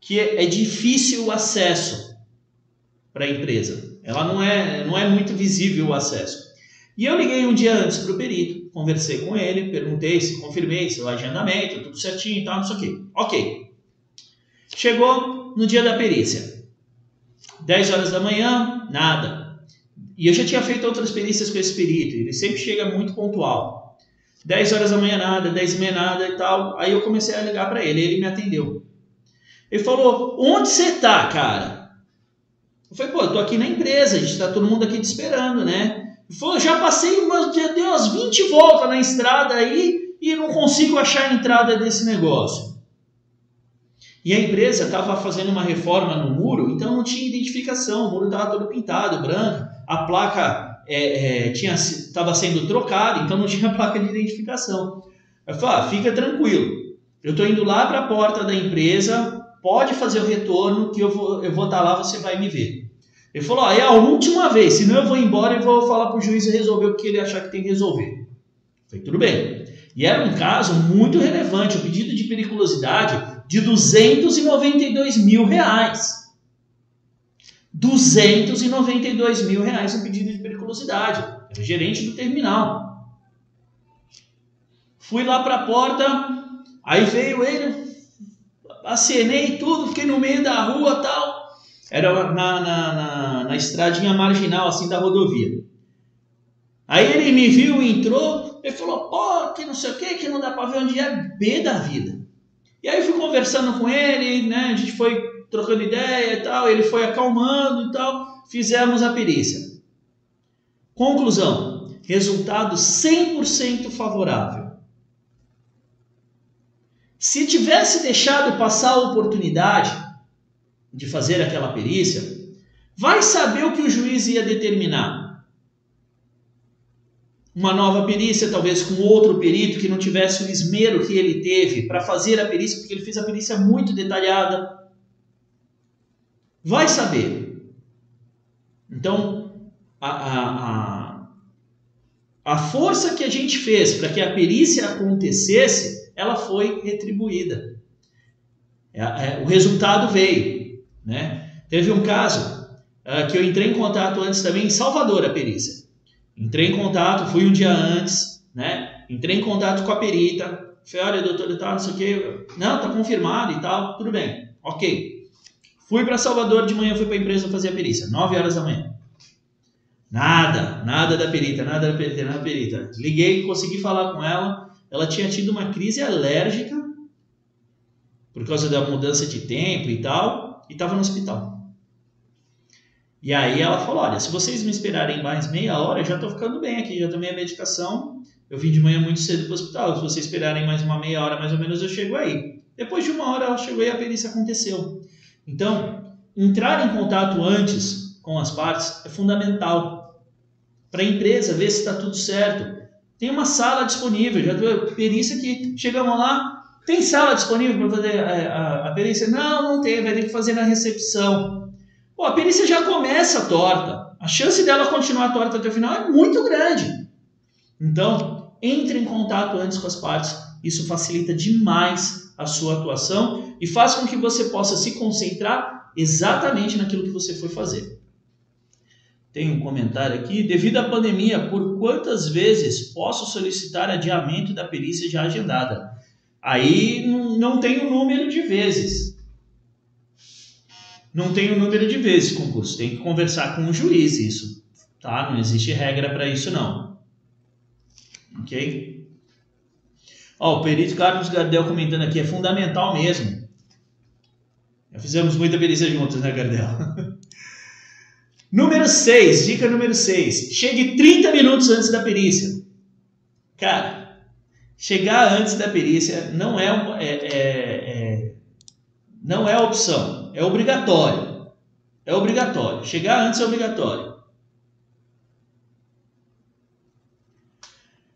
que é, é difícil o acesso para a empresa. Ela não é, não é muito visível o acesso. E eu liguei um dia antes para o perito, conversei com ele, perguntei se confirmei se o agendamento, tudo certinho e tal, não sei o quê. Ok. Chegou no dia da perícia. 10 horas da manhã, nada. E eu já tinha feito outras perícias com esse perito, ele sempre chega muito pontual. 10 horas da manhã nada, 10 e meia nada e tal. Aí eu comecei a ligar para ele, ele me atendeu. Ele falou: Onde você tá, cara? Eu falei: Pô, eu tô aqui na empresa, a gente tá todo mundo aqui te esperando, né? Já passei umas, já dei umas 20 voltas na estrada aí e não consigo achar a entrada desse negócio. E a empresa estava fazendo uma reforma no muro, então não tinha identificação, o muro estava todo pintado, branco a placa é, é, tinha estava sendo trocada, então não tinha placa de identificação. Eu falei, ah, fica tranquilo, eu estou indo lá para a porta da empresa, pode fazer o retorno que eu vou, eu vou estar tá lá, você vai me ver. Ele falou, ah, é a última vez, senão eu vou embora e vou falar para o juiz resolver o que ele achar que tem que resolver. Falei, tudo bem. E era um caso muito relevante, o pedido de periculosidade de 292 mil reais. 292 mil reais no pedido de periculosidade. Era gerente do terminal. Fui lá para a porta, aí veio ele, acenei tudo, fiquei no meio da rua tal. Era na, na, na, na estradinha marginal assim da rodovia. Aí ele me viu, entrou, ele falou, pô, que não sei o que, que não dá para ver onde é B da vida. E aí fui conversando com ele, né? A gente foi trocando ideia e tal, ele foi acalmando e tal, fizemos a perícia. Conclusão: resultado 100% favorável. Se tivesse deixado passar a oportunidade de fazer aquela perícia, vai saber o que o juiz ia determinar. Uma nova perícia, talvez com outro perito que não tivesse o esmero que ele teve para fazer a perícia, porque ele fez a perícia muito detalhada, Vai saber. Então, a, a, a, a força que a gente fez para que a perícia acontecesse, ela foi retribuída. É, é, o resultado veio. Né? Teve um caso uh, que eu entrei em contato antes também em Salvador, a perícia. Entrei em contato, fui um dia antes, né? Entrei em contato com a perita. Falei, olha, doutor, tal, não sei o quê. Não, tá confirmado e tal, tudo bem. Ok. Fui para Salvador de manhã, fui para a empresa fazer a perícia, 9 horas da manhã. Nada, nada da perita, nada da perita, nada da perita. Liguei, consegui falar com ela. Ela tinha tido uma crise alérgica por causa da mudança de tempo e tal, e estava no hospital. E aí ela falou: Olha, se vocês me esperarem mais meia hora, já estou ficando bem aqui, já tomei a medicação. Eu vim de manhã muito cedo para o hospital. Se vocês esperarem mais uma meia hora, mais ou menos, eu chego aí. Depois de uma hora ela chegou e a perícia aconteceu. Então, entrar em contato antes com as partes é fundamental para a empresa ver se está tudo certo. Tem uma sala disponível, já tive perícia que chegamos lá, Tem sala disponível para fazer a, a, a, perícia? Não, não tem, vai ter que fazer na recepção. Pô, a perícia já começa torta. A chance dela continuar torta até o final é muito grande. Então, entre em contato antes com as partes. Isso facilita demais a sua atuação e faz com que você possa se concentrar exatamente naquilo que você foi fazer. Tem um comentário aqui. Devido à pandemia, por quantas vezes posso solicitar adiamento da perícia já agendada? Aí não tem o número de vezes. Não tem o número de vezes concurso. Tem que conversar com o juiz isso. Tá? Não existe regra para isso não. Ok? Ó, o perito Carlos Gardel comentando aqui, é fundamental mesmo. Já fizemos muita perícia juntos, né, Gardel? número 6, dica número 6. Chegue 30 minutos antes da perícia. Cara, chegar antes da perícia não é, é, é, é, não é opção, é obrigatório. É obrigatório. Chegar antes é obrigatório.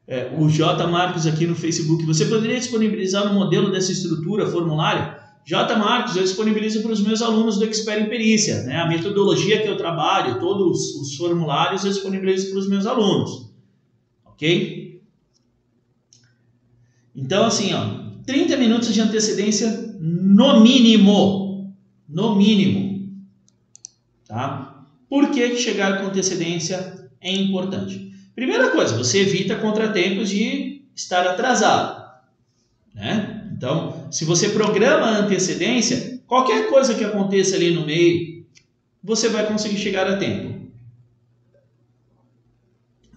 É, o J. Marcos aqui no Facebook, você poderia disponibilizar um modelo dessa estrutura, formulário? J. Marcos, eu disponibilizo para os meus alunos do Expert em Perícia. Né? A metodologia que eu trabalho, todos os formulários, eu disponibilizo para os meus alunos. Ok? Então, assim, ó, 30 minutos de antecedência no mínimo. No mínimo. Tá? Por que, chegar com antecedência é importante? Primeira coisa, você evita contratempos de estar atrasado. Né? Então, se você programa a antecedência, qualquer coisa que aconteça ali no meio, você vai conseguir chegar a tempo.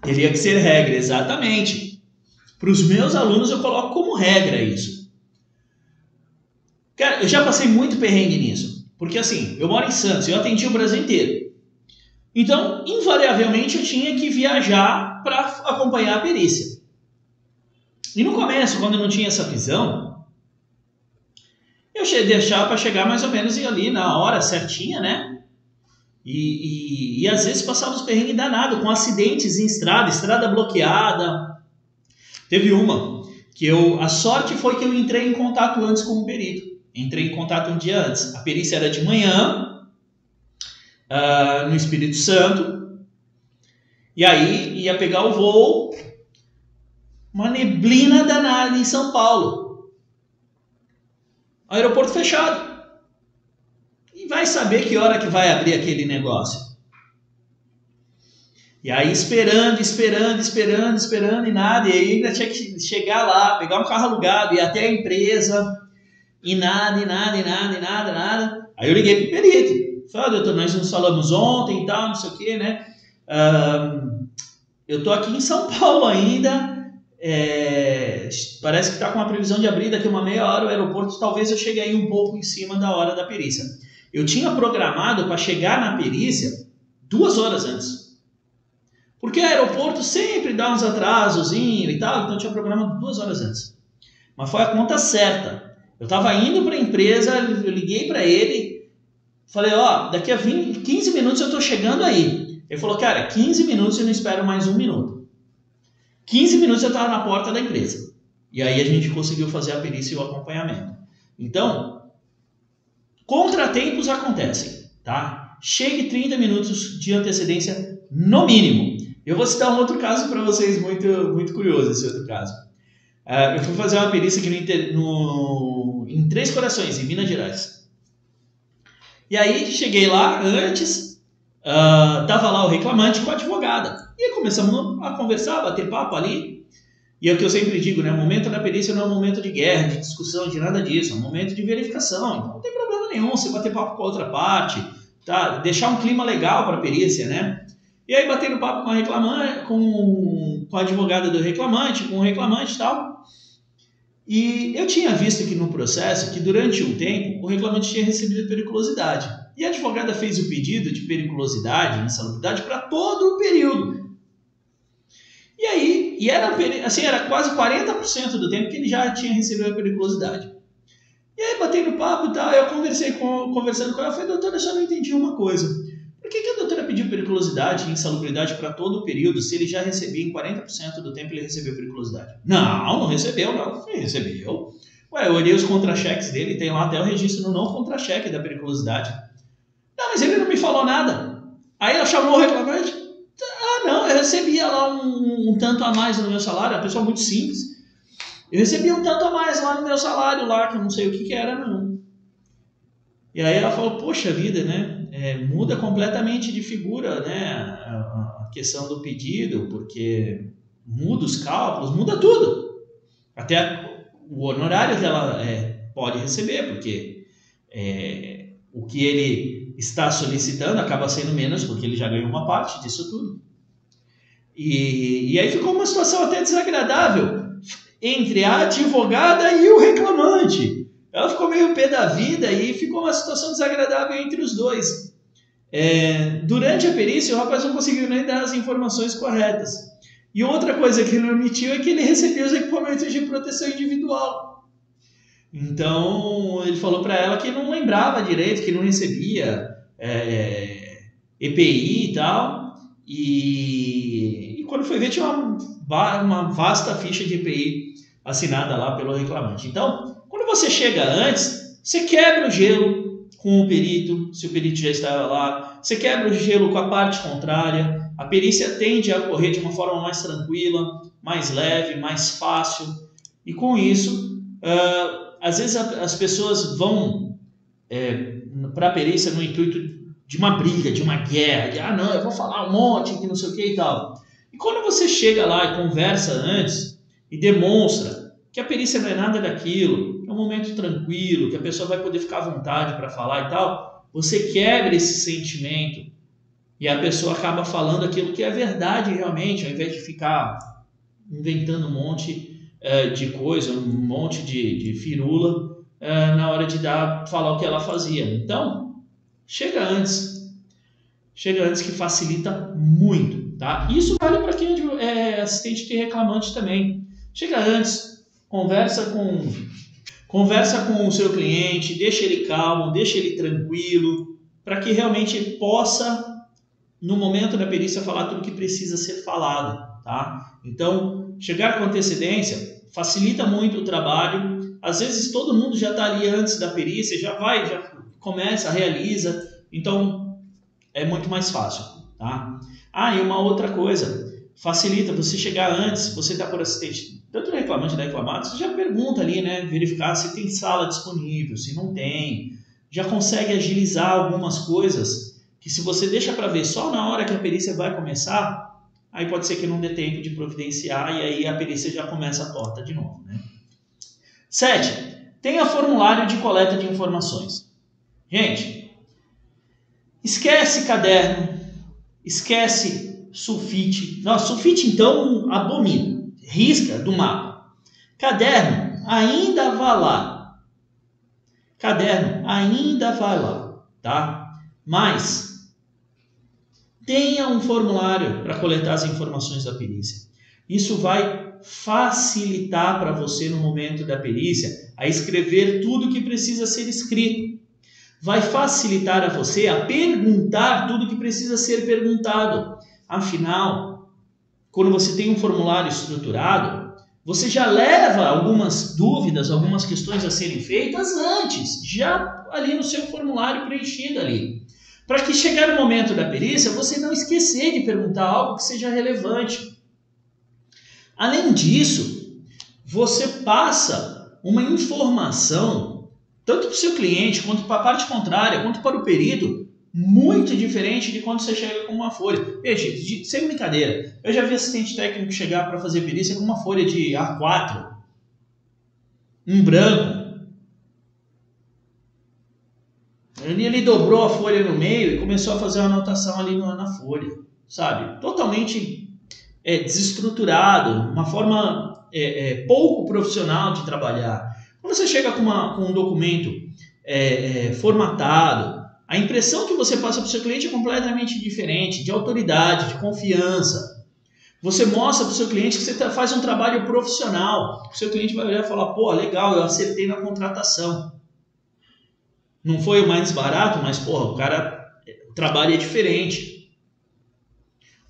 Teria que ser regra, exatamente. Para os meus alunos eu coloco como regra isso. Cara, eu já passei muito perrengue nisso. Porque assim, eu moro em Santos, eu atendi o Brasil inteiro. Então, invariavelmente, eu tinha que viajar para acompanhar a perícia. E no começo, quando eu não tinha essa visão, eu deixava para chegar mais ou menos ali na hora certinha, né? E, e, e às vezes passava os perrengues danados, com acidentes em estrada, estrada bloqueada, Teve uma que eu, a sorte foi que eu entrei em contato antes com o perito. Entrei em contato um dia antes. A perícia era de manhã, uh, no Espírito Santo. E aí ia pegar o voo, uma neblina danada em São Paulo. Aeroporto fechado. E vai saber que hora que vai abrir aquele negócio. E aí esperando, esperando, esperando, esperando e nada. E aí ainda tinha que chegar lá, pegar um carro alugado, ir até a empresa e nada, e nada, e nada, e nada, nada. Aí eu liguei pro perito. Falei, doutor, nós nos falamos ontem e tal, não sei o que, né? Eu tô aqui em São Paulo ainda. É, parece que está com uma previsão de abrir daqui uma meia hora o aeroporto. Talvez eu chegue aí um pouco em cima da hora da perícia. Eu tinha programado para chegar na perícia duas horas antes. Porque o aeroporto sempre dá uns atrasos e tal, então tinha programado duas horas antes. Mas foi a conta certa. Eu estava indo para a empresa, eu liguei para ele, falei, ó, daqui a 20, 15 minutos eu estou chegando aí. Ele falou, cara, 15 minutos eu não espero mais um minuto. 15 minutos eu estava na porta da empresa. E aí a gente conseguiu fazer a perícia e o acompanhamento. Então, contratempos acontecem, tá? Chegue 30 minutos de antecedência no mínimo. Eu vou citar um outro caso para vocês, muito, muito curioso esse outro caso. Uh, eu fui fazer uma perícia aqui no, no, em Três Corações, em Minas Gerais. E aí cheguei lá antes, uh, tava lá o reclamante com a advogada. E aí começamos a conversar, bater papo ali. E é o que eu sempre digo, né? O momento da perícia não é um momento de guerra, de discussão, de nada disso. É um momento de verificação. Então não tem problema nenhum você bater papo com a outra parte, tá? deixar um clima legal para a perícia, né? E aí batendo papo com a reclamante, com, com a advogada do reclamante, com o reclamante e tal. E eu tinha visto aqui no processo que durante um tempo o reclamante tinha recebido periculosidade. E a advogada fez o pedido de periculosidade, insalubridade, para todo o período. E aí, e era, assim, era quase 40% do tempo que ele já tinha recebido a periculosidade. E aí, batendo papo e tal, eu conversei com, conversando com ela, eu falei, doutora, eu só não entendi uma coisa. Por que, que a doutora pediu periculosidade e insalubridade para todo o período se ele já recebia em 40% do tempo ele recebeu periculosidade? Não, não recebeu, não. Ele recebeu. Ué, eu olhei os contra-cheques dele, tem lá até o registro no não contra-cheque da periculosidade. Não, mas ele não me falou nada. Aí ela chamou o reclamante. Ah, não, eu recebia lá um, um tanto a mais no meu salário, uma pessoa muito simples. Eu recebia um tanto a mais lá no meu salário, lá, que eu não sei o que, que era, não. E aí ela falou, poxa vida, né? É, muda completamente de figura, né? A, questão do pedido, porque muda os cálculos, muda tudo. Até o honorário que ela é, pode receber, porque é, o que ele está solicitando acaba sendo menos, porque ele já ganhou uma parte disso tudo. E, e aí ficou uma situação até desagradável entre a advogada e o reclamante. Ela ficou meio pé da vida e ficou uma situação desagradável entre os dois. É, durante a perícia, o rapaz não conseguiu nem dar as informações corretas. E outra coisa que ele omitiu é que ele recebeu os equipamentos de proteção individual. Então, ele falou para ela que não lembrava direito, que não recebia é, EPI e tal. E, e, quando foi ver, tinha uma, uma vasta ficha de EPI assinada lá pelo reclamante. Então, você chega antes, você quebra o gelo com o perito, se o perito já estava lá, você quebra o gelo com a parte contrária, a perícia tende a ocorrer de uma forma mais tranquila, mais leve, mais fácil, e com isso, uh, às vezes a, as pessoas vão é, para a perícia no intuito de uma briga, de uma guerra, de ah, não, eu vou falar um monte que não sei o que e tal. E quando você chega lá e conversa antes e demonstra que a perícia não é nada daquilo, é um momento tranquilo, que a pessoa vai poder ficar à vontade para falar e tal, você quebra esse sentimento e a pessoa acaba falando aquilo que é verdade realmente, ao invés de ficar inventando um monte uh, de coisa, um monte de, de firula uh, na hora de dar, falar o que ela fazia. Então, chega antes. Chega antes que facilita muito, tá? Isso vale para quem é assistente de reclamante também. Chega antes, Conversa com conversa com o seu cliente, deixa ele calmo, deixa ele tranquilo, para que realmente ele possa no momento da perícia falar tudo que precisa ser falado, tá? Então, chegar com antecedência facilita muito o trabalho. Às vezes todo mundo já está ali antes da perícia, já vai, já começa, realiza. Então, é muito mais fácil, tá? Ah, e uma outra coisa, facilita você chegar antes, você está por assistente, tanto o reclamante da reclamado, você já pergunta ali, né, verificar se tem sala disponível, se não tem, já consegue agilizar algumas coisas que se você deixa para ver só na hora que a perícia vai começar, aí pode ser que não dê tempo de providenciar e aí a perícia já começa a torta de novo, né? 7. Tenha formulário de coleta de informações. Gente, esquece caderno, esquece sulfite. Não, sulfite então abomina, risca do mapa. Caderno ainda vai lá. Caderno ainda vai lá, tá? Mas tenha um formulário para coletar as informações da perícia. Isso vai facilitar para você no momento da perícia a escrever tudo que precisa ser escrito. Vai facilitar a você a perguntar tudo que precisa ser perguntado. Afinal, quando você tem um formulário estruturado, você já leva algumas dúvidas, algumas questões a serem feitas antes, já ali no seu formulário preenchido ali. Para que chegar no momento da perícia, você não esquecer de perguntar algo que seja relevante. Além disso, você passa uma informação, tanto para o seu cliente, quanto para a parte contrária, quanto para o perito, muito diferente de quando você chega com uma folha. Gente, sem brincadeira, eu já vi assistente técnico chegar para fazer perícia com uma folha de A4, um branco. Ele, ele dobrou a folha no meio e começou a fazer uma anotação ali na, na folha, sabe? Totalmente é, desestruturado, uma forma é, é, pouco profissional de trabalhar. Quando você chega com, uma, com um documento é, é, formatado, a impressão que você passa para o seu cliente é completamente diferente, de autoridade, de confiança. Você mostra para o seu cliente que você tá, faz um trabalho profissional. O seu cliente vai olhar e falar: pô, legal, eu acertei na contratação. Não foi o mais barato, mas porra, o cara o trabalho é diferente.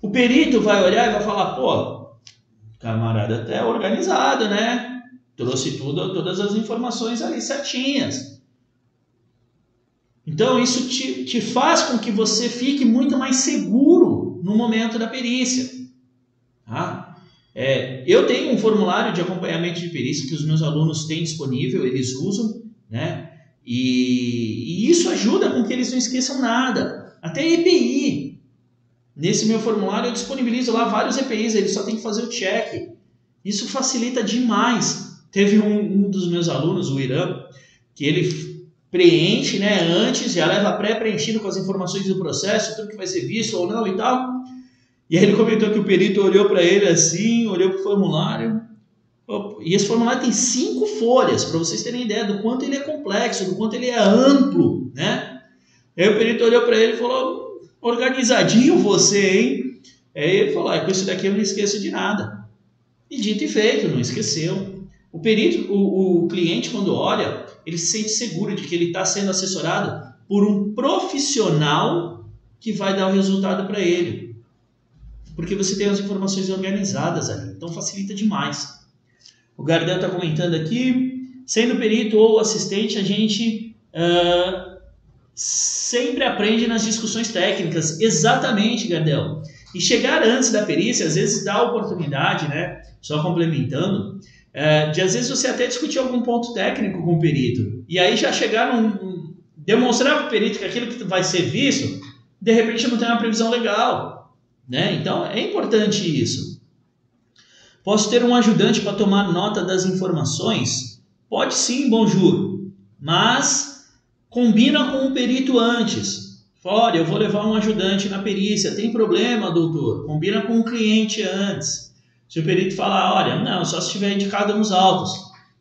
O perito vai olhar e vai falar: pô, camarada até organizado, né? trouxe tudo, todas as informações ali certinhas. Então, isso te, te faz com que você fique muito mais seguro no momento da perícia. Tá? É, eu tenho um formulário de acompanhamento de perícia que os meus alunos têm disponível, eles usam, né? E, e isso ajuda com que eles não esqueçam nada. Até EPI. Nesse meu formulário eu disponibilizo lá vários EPIs, eles só tem que fazer o check. Isso facilita demais. Teve um, um dos meus alunos, o Irã, que ele preenche né, antes, já leva pré-preenchido com as informações do processo, tudo que vai ser visto ou não e tal. E aí ele comentou que o perito olhou para ele assim, olhou para o formulário. E esse formulário tem cinco folhas, para vocês terem ideia do quanto ele é complexo, do quanto ele é amplo, né? Aí o perito olhou para ele e falou: organizadinho você, hein? Aí ele falou: ah, com isso daqui eu não esqueço de nada. E dito e feito, não esqueceu. O perito, o, o cliente, quando olha, ele se sente seguro de que ele está sendo assessorado por um profissional que vai dar o resultado para ele porque você tem as informações organizadas ali, então facilita demais. O Gardel está comentando aqui, sendo perito ou assistente, a gente uh, sempre aprende nas discussões técnicas, exatamente, Gardel. E chegar antes da perícia, às vezes dá oportunidade, né? Só complementando, uh, de às vezes você até discutir algum ponto técnico com o perito, e aí já chegar num. demonstrar para o perito que aquilo que vai ser visto, de repente não tem uma previsão legal. Né? Então é importante isso. Posso ter um ajudante para tomar nota das informações? Pode sim, bonjour, mas combina com o perito antes. Olha, eu vou levar um ajudante na perícia, tem problema, doutor? Combina com o cliente antes. Se o perito falar, olha, não, só se estiver indicado nos autos,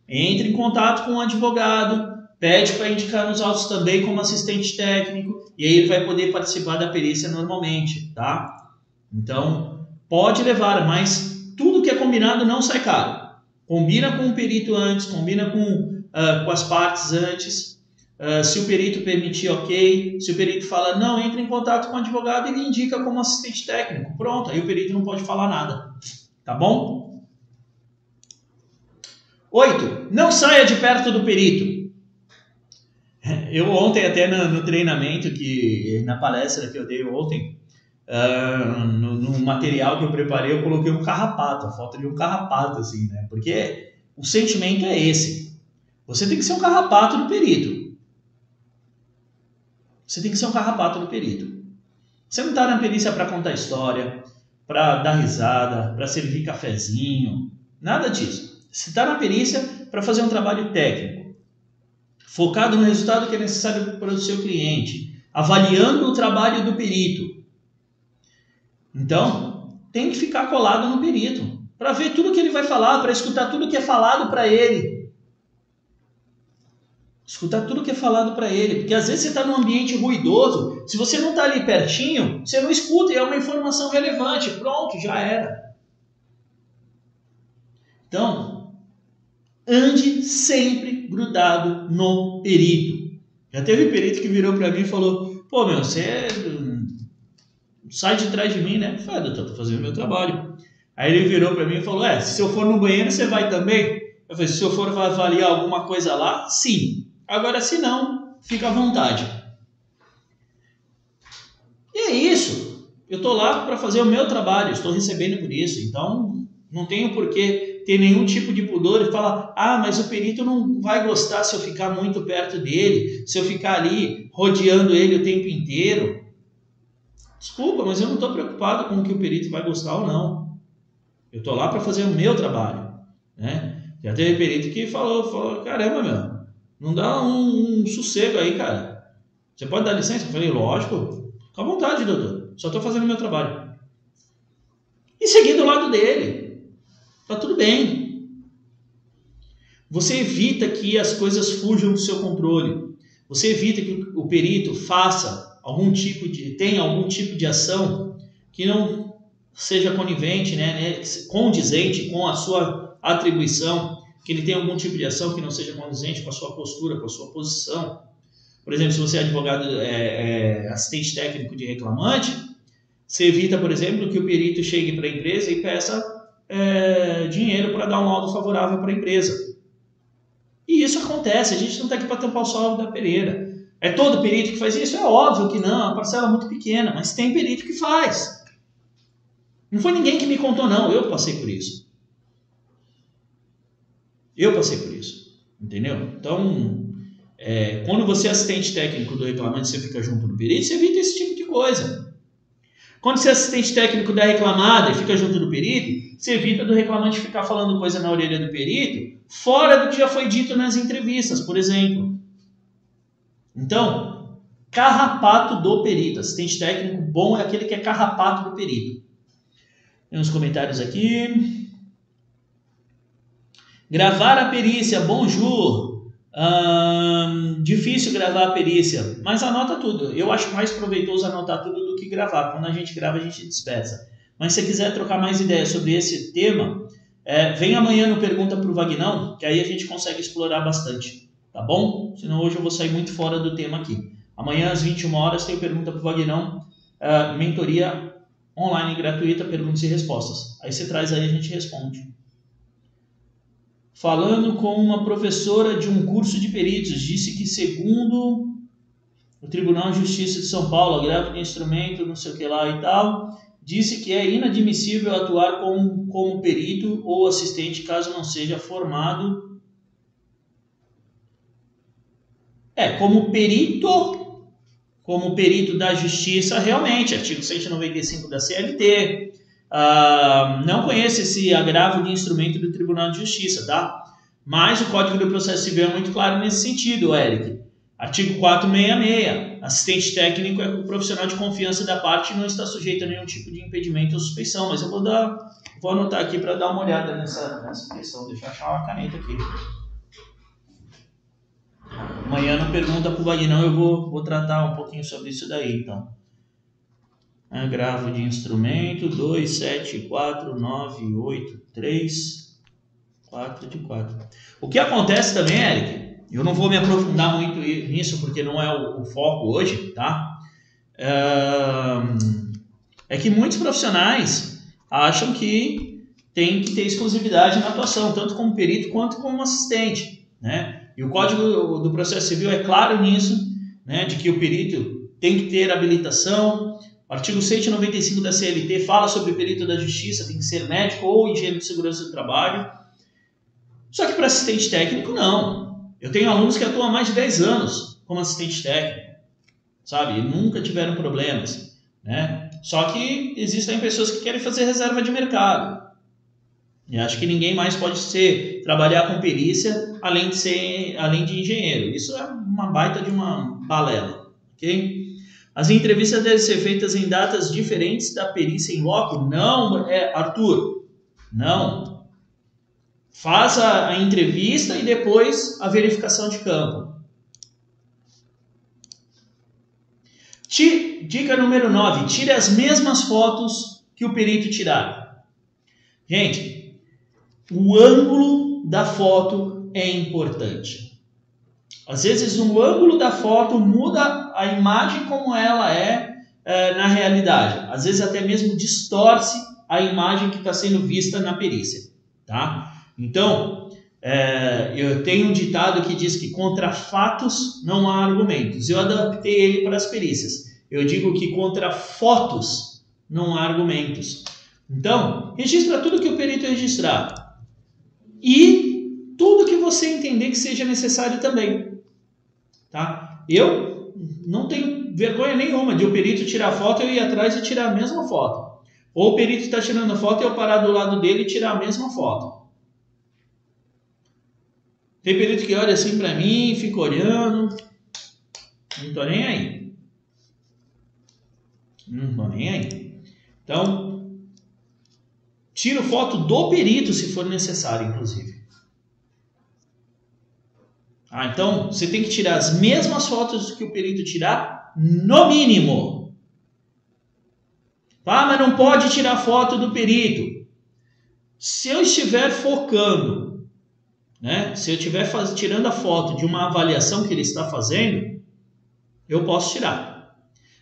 entre em contato com o advogado, pede para indicar nos autos também como assistente técnico, e aí ele vai poder participar da perícia normalmente, tá? Então, pode levar, mas tudo que é combinado não sai caro. Combina com o perito antes, combina com, uh, com as partes antes. Uh, se o perito permitir, ok. Se o perito fala, não, entre em contato com o advogado, ele indica como assistente técnico. Pronto, aí o perito não pode falar nada. Tá bom? Oito, não saia de perto do perito. Eu ontem, até no, no treinamento, que na palestra que eu dei ontem, Uh, no, no, material que eu preparei, eu coloquei um carrapato, a foto de um carrapato, assim, né? Porque o sentimento é esse. Você tem que ser um carrapato do perito. Você tem que ser um carrapato do perito. Você não está na perícia para contar história, para dar risada, para servir cafezinho, nada disso. Você está na perícia para fazer um trabalho técnico, focado no resultado que é necessário para o seu cliente, avaliando o trabalho do perito, então, tem que ficar colado no perito para ver tudo que ele vai falar, para escutar tudo que é falado para ele. Escutar tudo que é falado para ele, porque às vezes você está num ambiente ruidoso, se você não está ali pertinho, você não escuta e é uma informação relevante. Pronto, já era. Então, ande sempre grudado no perito. Já teve perito que virou para mim e falou: pô, meu, você é sai de trás de mim, né? Falei, ah, doutor, tô fazendo meu trabalho. Aí ele virou para mim e falou: É, se eu for no banheiro, você vai também? Eu falei: Se eu for avaliar alguma coisa lá, sim. Agora, se não, fica à vontade. E é isso. Eu estou lá para fazer o meu trabalho, estou recebendo por isso. Então, não tenho por que ter nenhum tipo de pudor e falar: ah, mas o perito não vai gostar se eu ficar muito perto dele, se eu ficar ali rodeando ele o tempo inteiro. Desculpa, mas eu não estou preocupado com o que o perito vai gostar ou não. Eu estou lá para fazer o meu trabalho. Né? Já teve perito que falou, falou caramba, meu, não dá um, um sossego aí, cara. Você pode dar licença? Eu falei, lógico, fica à vontade, doutor. Só estou fazendo meu trabalho. E seguir do lado dele. Tá tudo bem. Você evita que as coisas fujam do seu controle. Você evita que o perito faça algum tipo de tem algum tipo de ação que não seja conivente, né, né, condizente com a sua atribuição, que ele tem algum tipo de ação que não seja condizente com a sua postura, com a sua posição. Por exemplo, se você é advogado, é, é, assistente técnico de reclamante, você evita, por exemplo, que o perito chegue para a empresa e peça é, dinheiro para dar um laudo favorável para a empresa. E isso acontece, a gente não está aqui para tampar o sol da pereira. É todo perito que faz isso? É óbvio que não, é uma parcela muito pequena, mas tem perito que faz. Não foi ninguém que me contou, não, eu passei por isso. Eu passei por isso, entendeu? Então, é, quando você é assistente técnico do reclamante, você fica junto do perito, você evita esse tipo de coisa. Quando você é assistente técnico da reclamada e fica junto do perito, você evita do reclamante ficar falando coisa na orelha do perito, fora do que já foi dito nas entrevistas, por exemplo. Então, carrapato do perito. Assistente técnico bom é aquele que é carrapato do perito. Tem uns comentários aqui. Gravar a perícia, bonjour. Hum, difícil gravar a perícia, mas anota tudo. Eu acho mais proveitoso anotar tudo do que gravar. Quando a gente grava, a gente dispersa. Mas se quiser trocar mais ideias sobre esse tema, é, vem amanhã no Pergunta para o Vagnão, que aí a gente consegue explorar bastante. Tá bom? Senão hoje eu vou sair muito fora do tema aqui. Amanhã às 21 horas tem Pergunta para o Vagnão, uh, mentoria online gratuita, perguntas e respostas. Aí você traz aí a gente responde. Falando com uma professora de um curso de peritos, disse que segundo o Tribunal de Justiça de São Paulo, agravo de instrumento, não sei o que lá e tal, disse que é inadmissível atuar como, como perito ou assistente caso não seja formado É, como perito, como perito da justiça, realmente, artigo 195 da CLT. Ah, não conheço esse agravo de instrumento do Tribunal de Justiça, tá? Mas o Código do Processo Civil é muito claro nesse sentido, Eric. Artigo 466. Assistente técnico é o profissional de confiança da parte e não está sujeito a nenhum tipo de impedimento ou suspeição. Mas eu vou dar, vou anotar aqui para dar uma olhada nessa, nessa questão. Deixa eu achar uma caneta aqui. Amanhã não pergunta para o Vagnão, eu vou, vou tratar um pouquinho sobre isso daí, então. Agravo de instrumento, 2, 7, 4, 9, 8, 3, 4 de 4. O que acontece também, Eric, eu não vou me aprofundar muito nisso porque não é o, o foco hoje, tá? É que muitos profissionais acham que tem que ter exclusividade na atuação, tanto como perito quanto como assistente, né? E o Código do Processo Civil é claro nisso, né, de que o perito tem que ter habilitação. O artigo 195 da CLT fala sobre o perito da justiça, tem que ser médico ou engenheiro de segurança do trabalho. Só que para assistente técnico, não. Eu tenho alunos que atuam há mais de 10 anos como assistente técnico, sabe? E nunca tiveram problemas, né? Só que existem pessoas que querem fazer reserva de mercado. E acho que ninguém mais pode ser trabalhar com perícia além de ser além de engenheiro. Isso é uma baita de uma balela, ok? As entrevistas devem ser feitas em datas diferentes da perícia em loco? Não, é Arthur. Não. Faz a, a entrevista e depois a verificação de campo. Dica número 9. Tire as mesmas fotos que o perito tirar. Gente, o ângulo da foto é importante. Às vezes o ângulo da foto muda a imagem como ela é, é na realidade. Às vezes até mesmo distorce a imagem que está sendo vista na perícia, tá? Então, é, eu tenho um ditado que diz que contra fatos não há argumentos. Eu adaptei ele para as perícias. Eu digo que contra fotos não há argumentos. Então, registra tudo que o perito registrar e tudo que você entender que seja necessário também. Tá? Eu não tenho vergonha nenhuma de o perito tirar foto e eu ir atrás e tirar a mesma foto. Ou o perito está tirando foto e eu parar do lado dele e tirar a mesma foto. Tem perito que olha assim para mim, fica olhando. Não tô nem aí. Não tô nem aí. Então, Tiro foto do perito se for necessário, inclusive. Ah, então você tem que tirar as mesmas fotos que o perito tirar, no mínimo. Ah, mas não pode tirar foto do perito. Se eu estiver focando, né? Se eu estiver faz, tirando a foto de uma avaliação que ele está fazendo, eu posso tirar.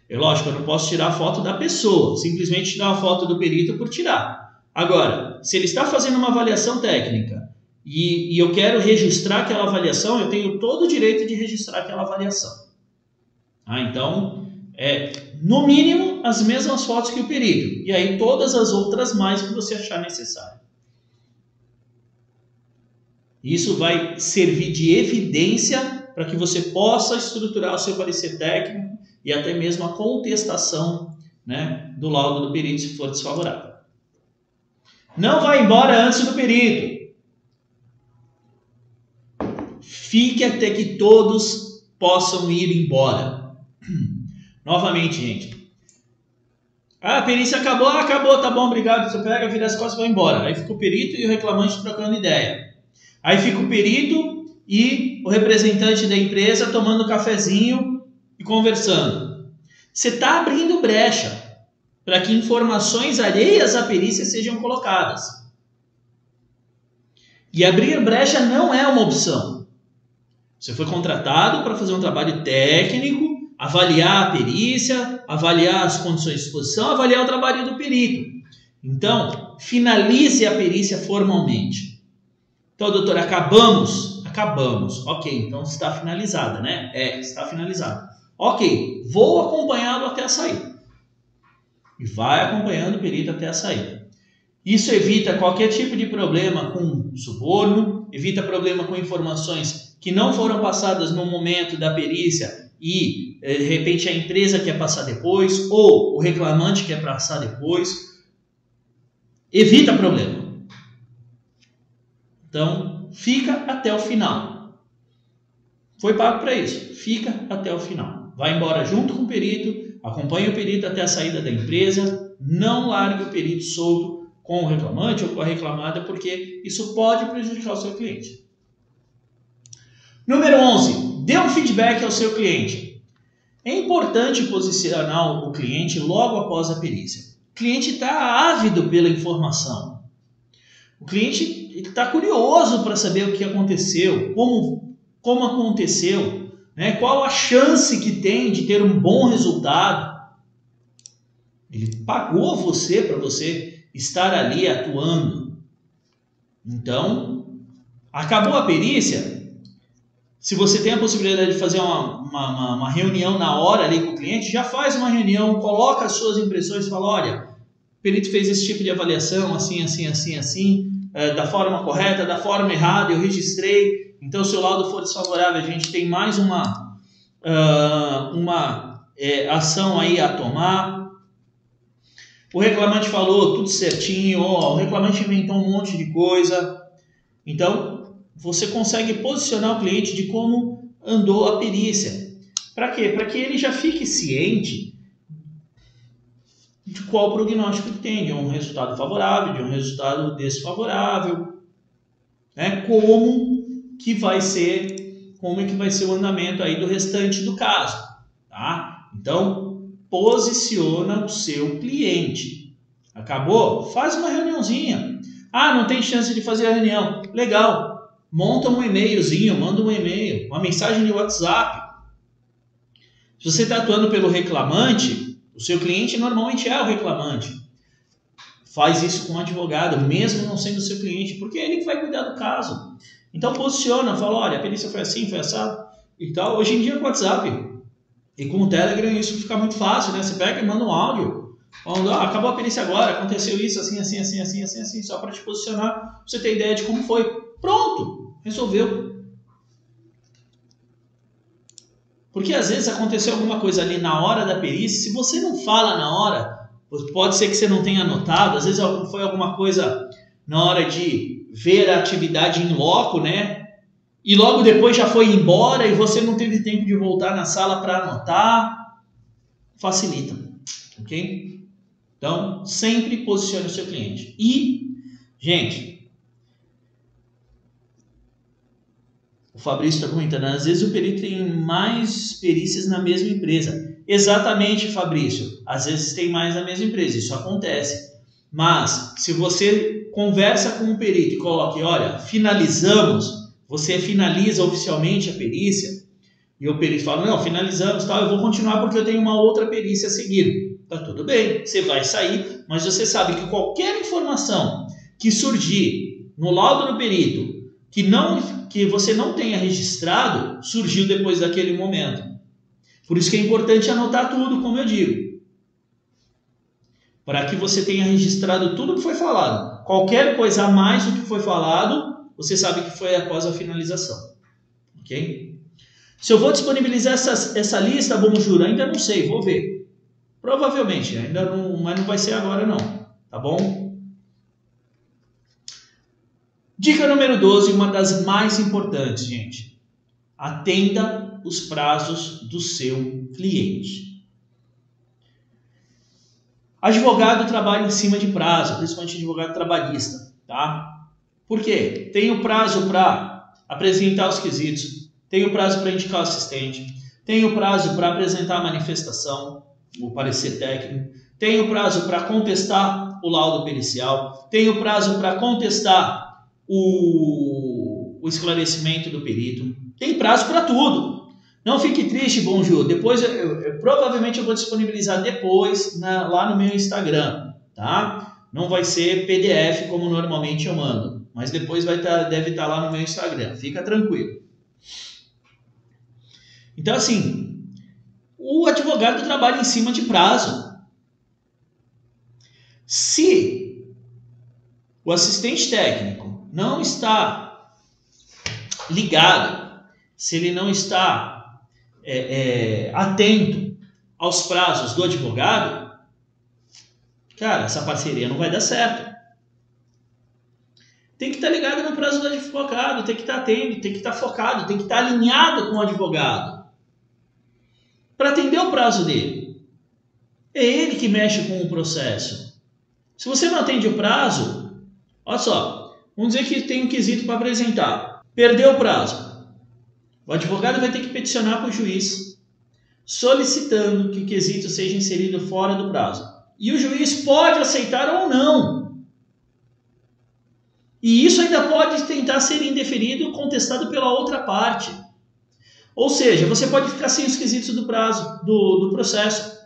É lógico, eu não posso tirar a foto da pessoa, simplesmente tirar a foto do perito por tirar. Agora, se ele está fazendo uma avaliação técnica e, e eu quero registrar aquela avaliação, eu tenho todo o direito de registrar aquela avaliação. Ah, então, é, no mínimo, as mesmas fotos que o perito. E aí todas as outras mais que você achar necessário. Isso vai servir de evidência para que você possa estruturar o seu parecer técnico e até mesmo a contestação né, do laudo do perito se for desfavorável. Não vá embora antes do perito. Fique até que todos possam ir embora. Novamente, gente. Ah, a perícia acabou, ah, acabou, tá bom, obrigado. Você pega, vira as costas e vai embora. Aí fica o perito e o reclamante trocando ideia. Aí fica o perito e o representante da empresa tomando cafezinho e conversando. Você está abrindo brecha para que informações alheias à perícia sejam colocadas. E abrir brecha não é uma opção. Você foi contratado para fazer um trabalho técnico, avaliar a perícia, avaliar as condições de exposição, avaliar o trabalho do perito. Então, finalize a perícia formalmente. Então, doutor, acabamos? Acabamos. Ok, então está finalizada, né? É, está finalizada. Ok, vou acompanhá-lo até a saída. E vai acompanhando o perito até a saída. Isso evita qualquer tipo de problema com suborno, evita problema com informações que não foram passadas no momento da perícia e eh, de repente a empresa quer passar depois ou o reclamante quer passar depois. Evita problema. Então, fica até o final. Foi pago para isso. Fica até o final. Vai embora junto com o perito, acompanhe o perito até a saída da empresa, não largue o perito solto com o reclamante ou com a reclamada, porque isso pode prejudicar o seu cliente. Número 11. Dê um feedback ao seu cliente. É importante posicionar o cliente logo após a perícia. O cliente está ávido pela informação. O cliente está curioso para saber o que aconteceu, como, como aconteceu, né? qual a chance que tem de ter um bom resultado. Ele pagou você para você estar ali atuando. Então, acabou a perícia, se você tem a possibilidade de fazer uma, uma, uma, reunião na hora ali com o cliente, já faz uma reunião, coloca as suas impressões fala, olha, o perito fez esse tipo de avaliação, assim, assim, assim, assim, é, da forma correta, da forma errada, eu registrei, então se o laudo for desfavorável, a gente tem mais uma, uh, uma é, ação aí a tomar. O reclamante falou tudo certinho, o reclamante inventou um monte de coisa. Então, você consegue posicionar o cliente de como andou a perícia. Para quê? Para que ele já fique ciente de qual prognóstico que tem, de um resultado favorável, de um resultado desfavorável, né? Como que vai ser, como é que vai ser o andamento aí do restante do caso, tá? Então, posiciona o seu cliente. Acabou? Faz uma reuniãozinha. Ah, não tem chance de fazer a reunião. Legal monta um e-mailzinho, manda um e-mail, uma mensagem de WhatsApp. Se você está atuando pelo reclamante, o seu cliente normalmente é o reclamante. Faz isso com um advogado, mesmo não sendo seu cliente, porque é ele que vai cuidar do caso. Então posiciona, fala, olha, a perícia foi assim, foi assado e tal. Hoje em dia com o WhatsApp e com o Telegram isso fica muito fácil, né? Você pega e manda um áudio. Falando, ah, acabou a perícia agora, aconteceu isso, assim, assim, assim, assim, assim, assim, só para te posicionar, pra você ter ideia de como foi. Pronto! Resolveu. Porque às vezes aconteceu alguma coisa ali na hora da perícia, se você não fala na hora, pode ser que você não tenha notado, às vezes foi alguma coisa na hora de ver a atividade em loco, né? E logo depois já foi embora e você não teve tempo de voltar na sala para anotar. Facilita, ok? Então, sempre posicione o seu cliente. E, gente, O Fabrício está comentando, às vezes o perito tem mais perícias na mesma empresa. Exatamente, Fabrício. Às vezes tem mais na mesma empresa, isso acontece. Mas se você conversa com o perito e coloca, olha, finalizamos, você finaliza oficialmente a perícia, e o perito fala, não, finalizamos, tal, eu vou continuar porque eu tenho uma outra perícia a seguir. Tá tudo bem, você vai sair, mas você sabe que qualquer informação que surgir no laudo do perito que não que você não tenha registrado surgiu depois daquele momento. Por isso que é importante anotar tudo, como eu digo. Para que você tenha registrado tudo que foi falado. Qualquer coisa a mais do que foi falado, você sabe que foi após a finalização. Ok? Se eu vou disponibilizar essa, essa lista, bom juro, ainda não sei, vou ver. Provavelmente, ainda não, mas não vai ser agora não, tá bom? Dica número 12, uma das mais importantes, gente. Atenda os prazos do seu cliente. Advogado trabalha em cima de prazo, principalmente advogado trabalhista, tá? Por quê? Tem o prazo para apresentar os quesitos, tem o prazo para indicar o assistente, tem o prazo para apresentar a manifestação, o parecer técnico, tem o prazo para contestar o laudo pericial, tem o prazo para contestar o, o esclarecimento do perito, tem prazo para tudo. Não fique triste, Bonjour. Depois, eu, eu, eu, provavelmente eu vou disponibilizar depois na, lá no meu Instagram, tá? Não vai ser PDF como normalmente eu mando, mas depois vai tá, deve estar tá lá no meu Instagram. Fica tranquilo. Então, assim, o advogado trabalha em cima de prazo. Se o assistente técnico não está ligado, se ele não está é, é, atento aos prazos do advogado, cara, essa parceria não vai dar certo. Tem que estar ligado no prazo do advogado, tem que estar atento, tem que estar focado, tem que estar alinhado com o advogado para atender o prazo dele. É ele que mexe com o processo. Se você não atende o prazo, olha só, vamos dizer que tem um quesito para apresentar. Perdeu o prazo. O advogado vai ter que peticionar para o juiz solicitando que o quesito seja inserido fora do prazo. E o juiz pode aceitar ou não. E isso ainda pode tentar ser indeferido contestado pela outra parte. Ou seja, você pode ficar sem os quesitos do prazo, do, do processo.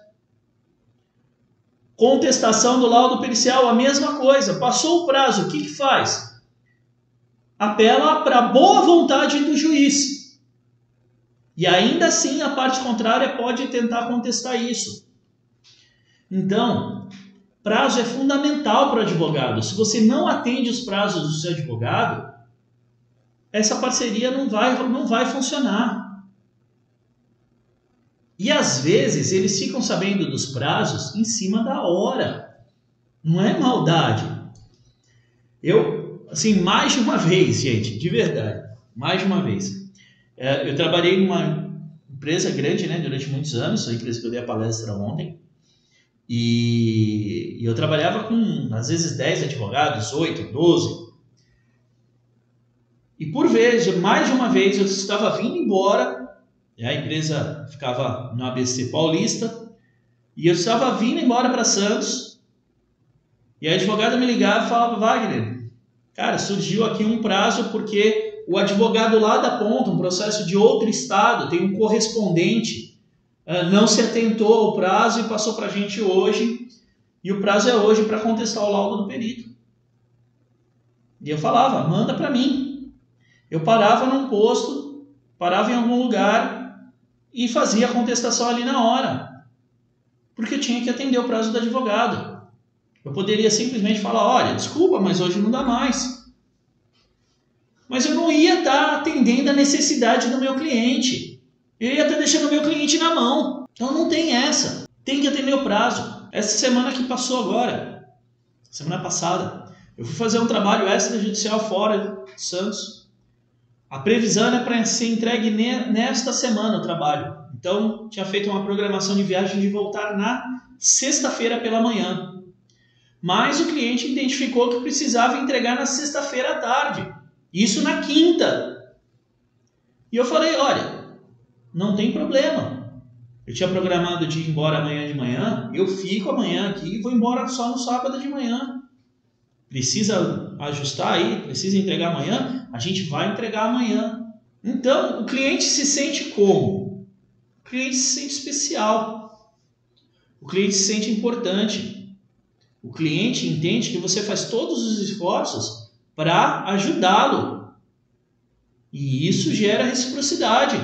Contestação do laudo pericial, a mesma coisa. Passou o prazo, o que, que faz? Apela para a boa vontade do juiz. E ainda assim a parte contrária pode tentar contestar isso. Então, prazo é fundamental para o advogado. Se você não atende os prazos do seu advogado, essa parceria não vai, não vai funcionar. E às vezes eles ficam sabendo dos prazos em cima da hora. Não é maldade. Eu, assim, mais de uma vez, gente, de verdade, mais de uma vez. É, eu trabalhei numa empresa grande, né, durante muitos anos, a empresa que eu dei a palestra ontem, e, eu trabalhava com, às vezes, 10 advogados, 8, 12. E por vez, mais de uma vez, eu estava vindo embora, a empresa ficava no ABC Paulista, e eu estava vindo embora para Santos, e a advogada me ligava e falava, Wagner, cara, surgiu aqui um prazo porque o advogado lá da ponta, um processo de outro estado, tem um correspondente, ah, não se atentou ao prazo e passou para a gente hoje, e o prazo é hoje para contestar o laudo do perito. E eu falava, manda para mim. Eu parava num posto, parava em algum lugar e fazia a contestação ali na hora, porque eu tinha que atender o prazo do advogado. Eu poderia simplesmente falar, olha, desculpa, mas hoje não dá mais mas eu não ia estar atendendo a necessidade do meu cliente. Eu ia estar deixando o meu cliente na mão. Então não tem essa. Tem que atender o prazo. Essa semana que passou agora, semana passada, eu fui fazer um trabalho extrajudicial fora de Santos. A previsão é para ser entregue nesta semana o trabalho. Então, tinha feito uma programação de viagem de voltar na sexta-feira pela manhã. Mas o cliente identificou que precisava entregar na sexta-feira à tarde. Isso na quinta. E eu falei: olha, não tem problema. Eu tinha programado de ir embora amanhã de manhã, eu fico amanhã aqui e vou embora só no sábado de manhã. Precisa ajustar aí, precisa entregar amanhã? A gente vai entregar amanhã. Então, o cliente se sente como? O cliente se sente especial. O cliente se sente importante. O cliente entende que você faz todos os esforços para ajudá-lo. E isso gera reciprocidade.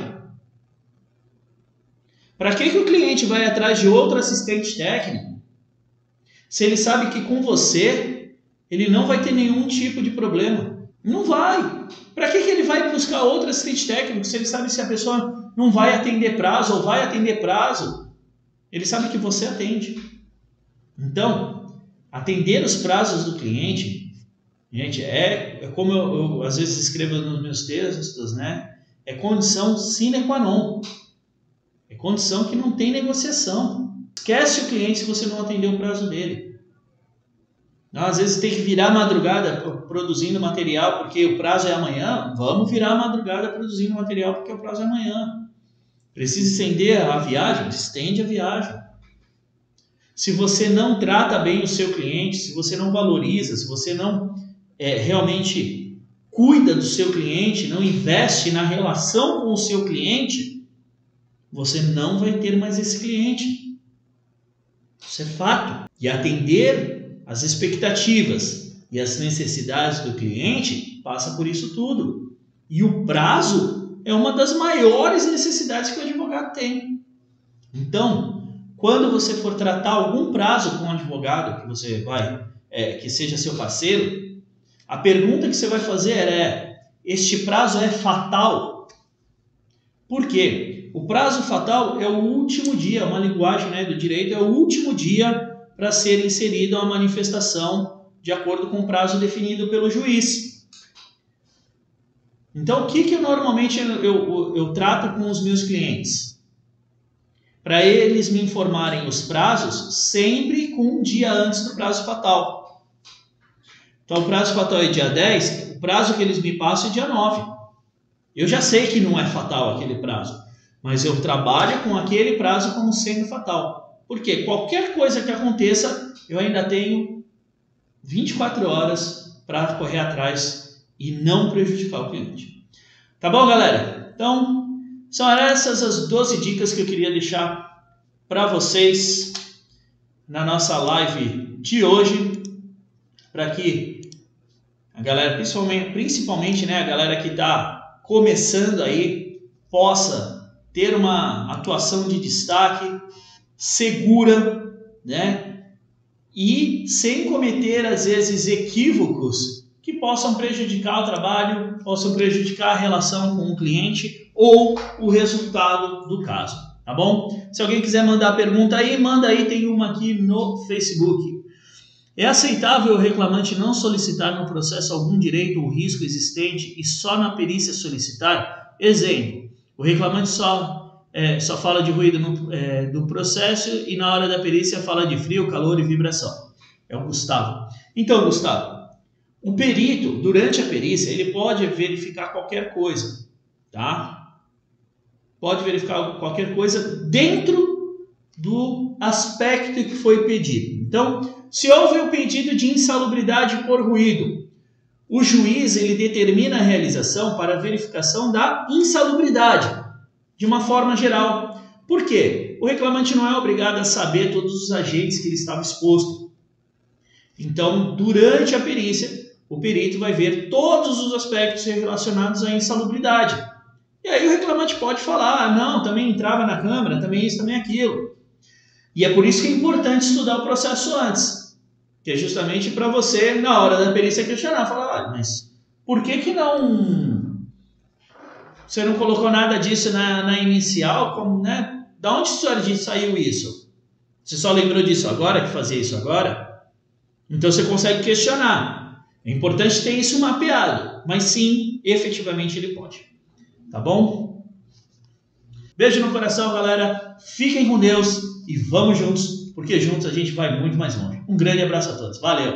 Para que, que o cliente vai atrás de outro assistente técnico se ele sabe que com você ele não vai ter nenhum tipo de problema? Não vai. Para que, que ele vai buscar outro assistente técnico se ele sabe se a pessoa não vai atender prazo ou vai atender prazo? Ele sabe que você atende. Então, atender os prazos do cliente, gente, é, é como eu, eu às vezes escrevo nos meus textos, né? É condição sine qua non. É condição que não tem negociação. Esquece o cliente se você não atender o prazo dele. Às vezes tem que virar madrugada produzindo material porque o prazo é amanhã. Vamos virar madrugada produzindo material porque o prazo é amanhã. Precisa estender a viagem? Estende a viagem. Se você não trata bem o seu cliente, se você não valoriza, se você não é, realmente cuida do seu cliente, não investe na relação com o seu cliente, você não vai ter mais esse cliente. Isso é fato. E atender as expectativas e as necessidades do cliente passa por isso tudo. E o prazo é uma das maiores necessidades que o advogado tem. Então, quando você for tratar algum prazo com um advogado que você vai, é, que seja seu parceiro, a pergunta que você vai fazer é: este prazo é fatal? Por quê? O prazo fatal é o último dia, uma linguagem né, do direito, é o último dia para ser inserida uma manifestação de acordo com o prazo definido pelo juiz. Então, o que, que eu normalmente eu, eu, eu trato com os meus clientes? Para eles me informarem os prazos sempre com um dia antes do prazo fatal. Então, o prazo fatal é dia 10, o prazo que eles me passam é dia 9. Eu já sei que não é fatal aquele prazo, mas eu trabalho com aquele prazo como sendo fatal. Porque qualquer coisa que aconteça, eu ainda tenho 24 horas para correr atrás e não prejudicar o cliente. Tá bom, galera? Então, são essas as 12 dicas que eu queria deixar para vocês na nossa live de hoje, para que a galera, principalmente, principalmente né, a galera que está começando aí, possa ter uma atuação de destaque segura, né? E sem cometer às vezes equívocos que possam prejudicar o trabalho, possam prejudicar a relação com o cliente ou o resultado do caso, tá bom? Se alguém quiser mandar pergunta aí, manda aí, tem uma aqui no Facebook. É aceitável o reclamante não solicitar no processo algum direito ou risco existente e só na perícia solicitar? Exemplo: o reclamante só é, só fala de ruído no, é, do processo e na hora da perícia fala de frio, calor e vibração. É o Gustavo. Então, Gustavo, o perito, durante a perícia, ele pode verificar qualquer coisa, tá? Pode verificar qualquer coisa dentro do aspecto que foi pedido. Então, se houve o um pedido de insalubridade por ruído, o juiz ele determina a realização para verificação da insalubridade de uma forma geral. Por quê? O reclamante não é obrigado a saber todos os agentes que ele estava exposto. Então, durante a perícia, o perito vai ver todos os aspectos relacionados à insalubridade. E aí o reclamante pode falar, ah, não, também entrava na câmara, também isso, também aquilo. E é por isso que é importante estudar o processo antes. Que é justamente para você, na hora da perícia, questionar, falar, ah, mas por que que não você não colocou nada disso na, na inicial, como, né? Da onde saiu isso? Você só lembrou disso agora, que fazia isso agora? Então você consegue questionar. É importante ter isso mapeado, mas sim, efetivamente ele pode. Tá bom? Beijo no coração, galera. Fiquem com Deus e vamos juntos, porque juntos a gente vai muito mais longe. Um grande abraço a todos. Valeu!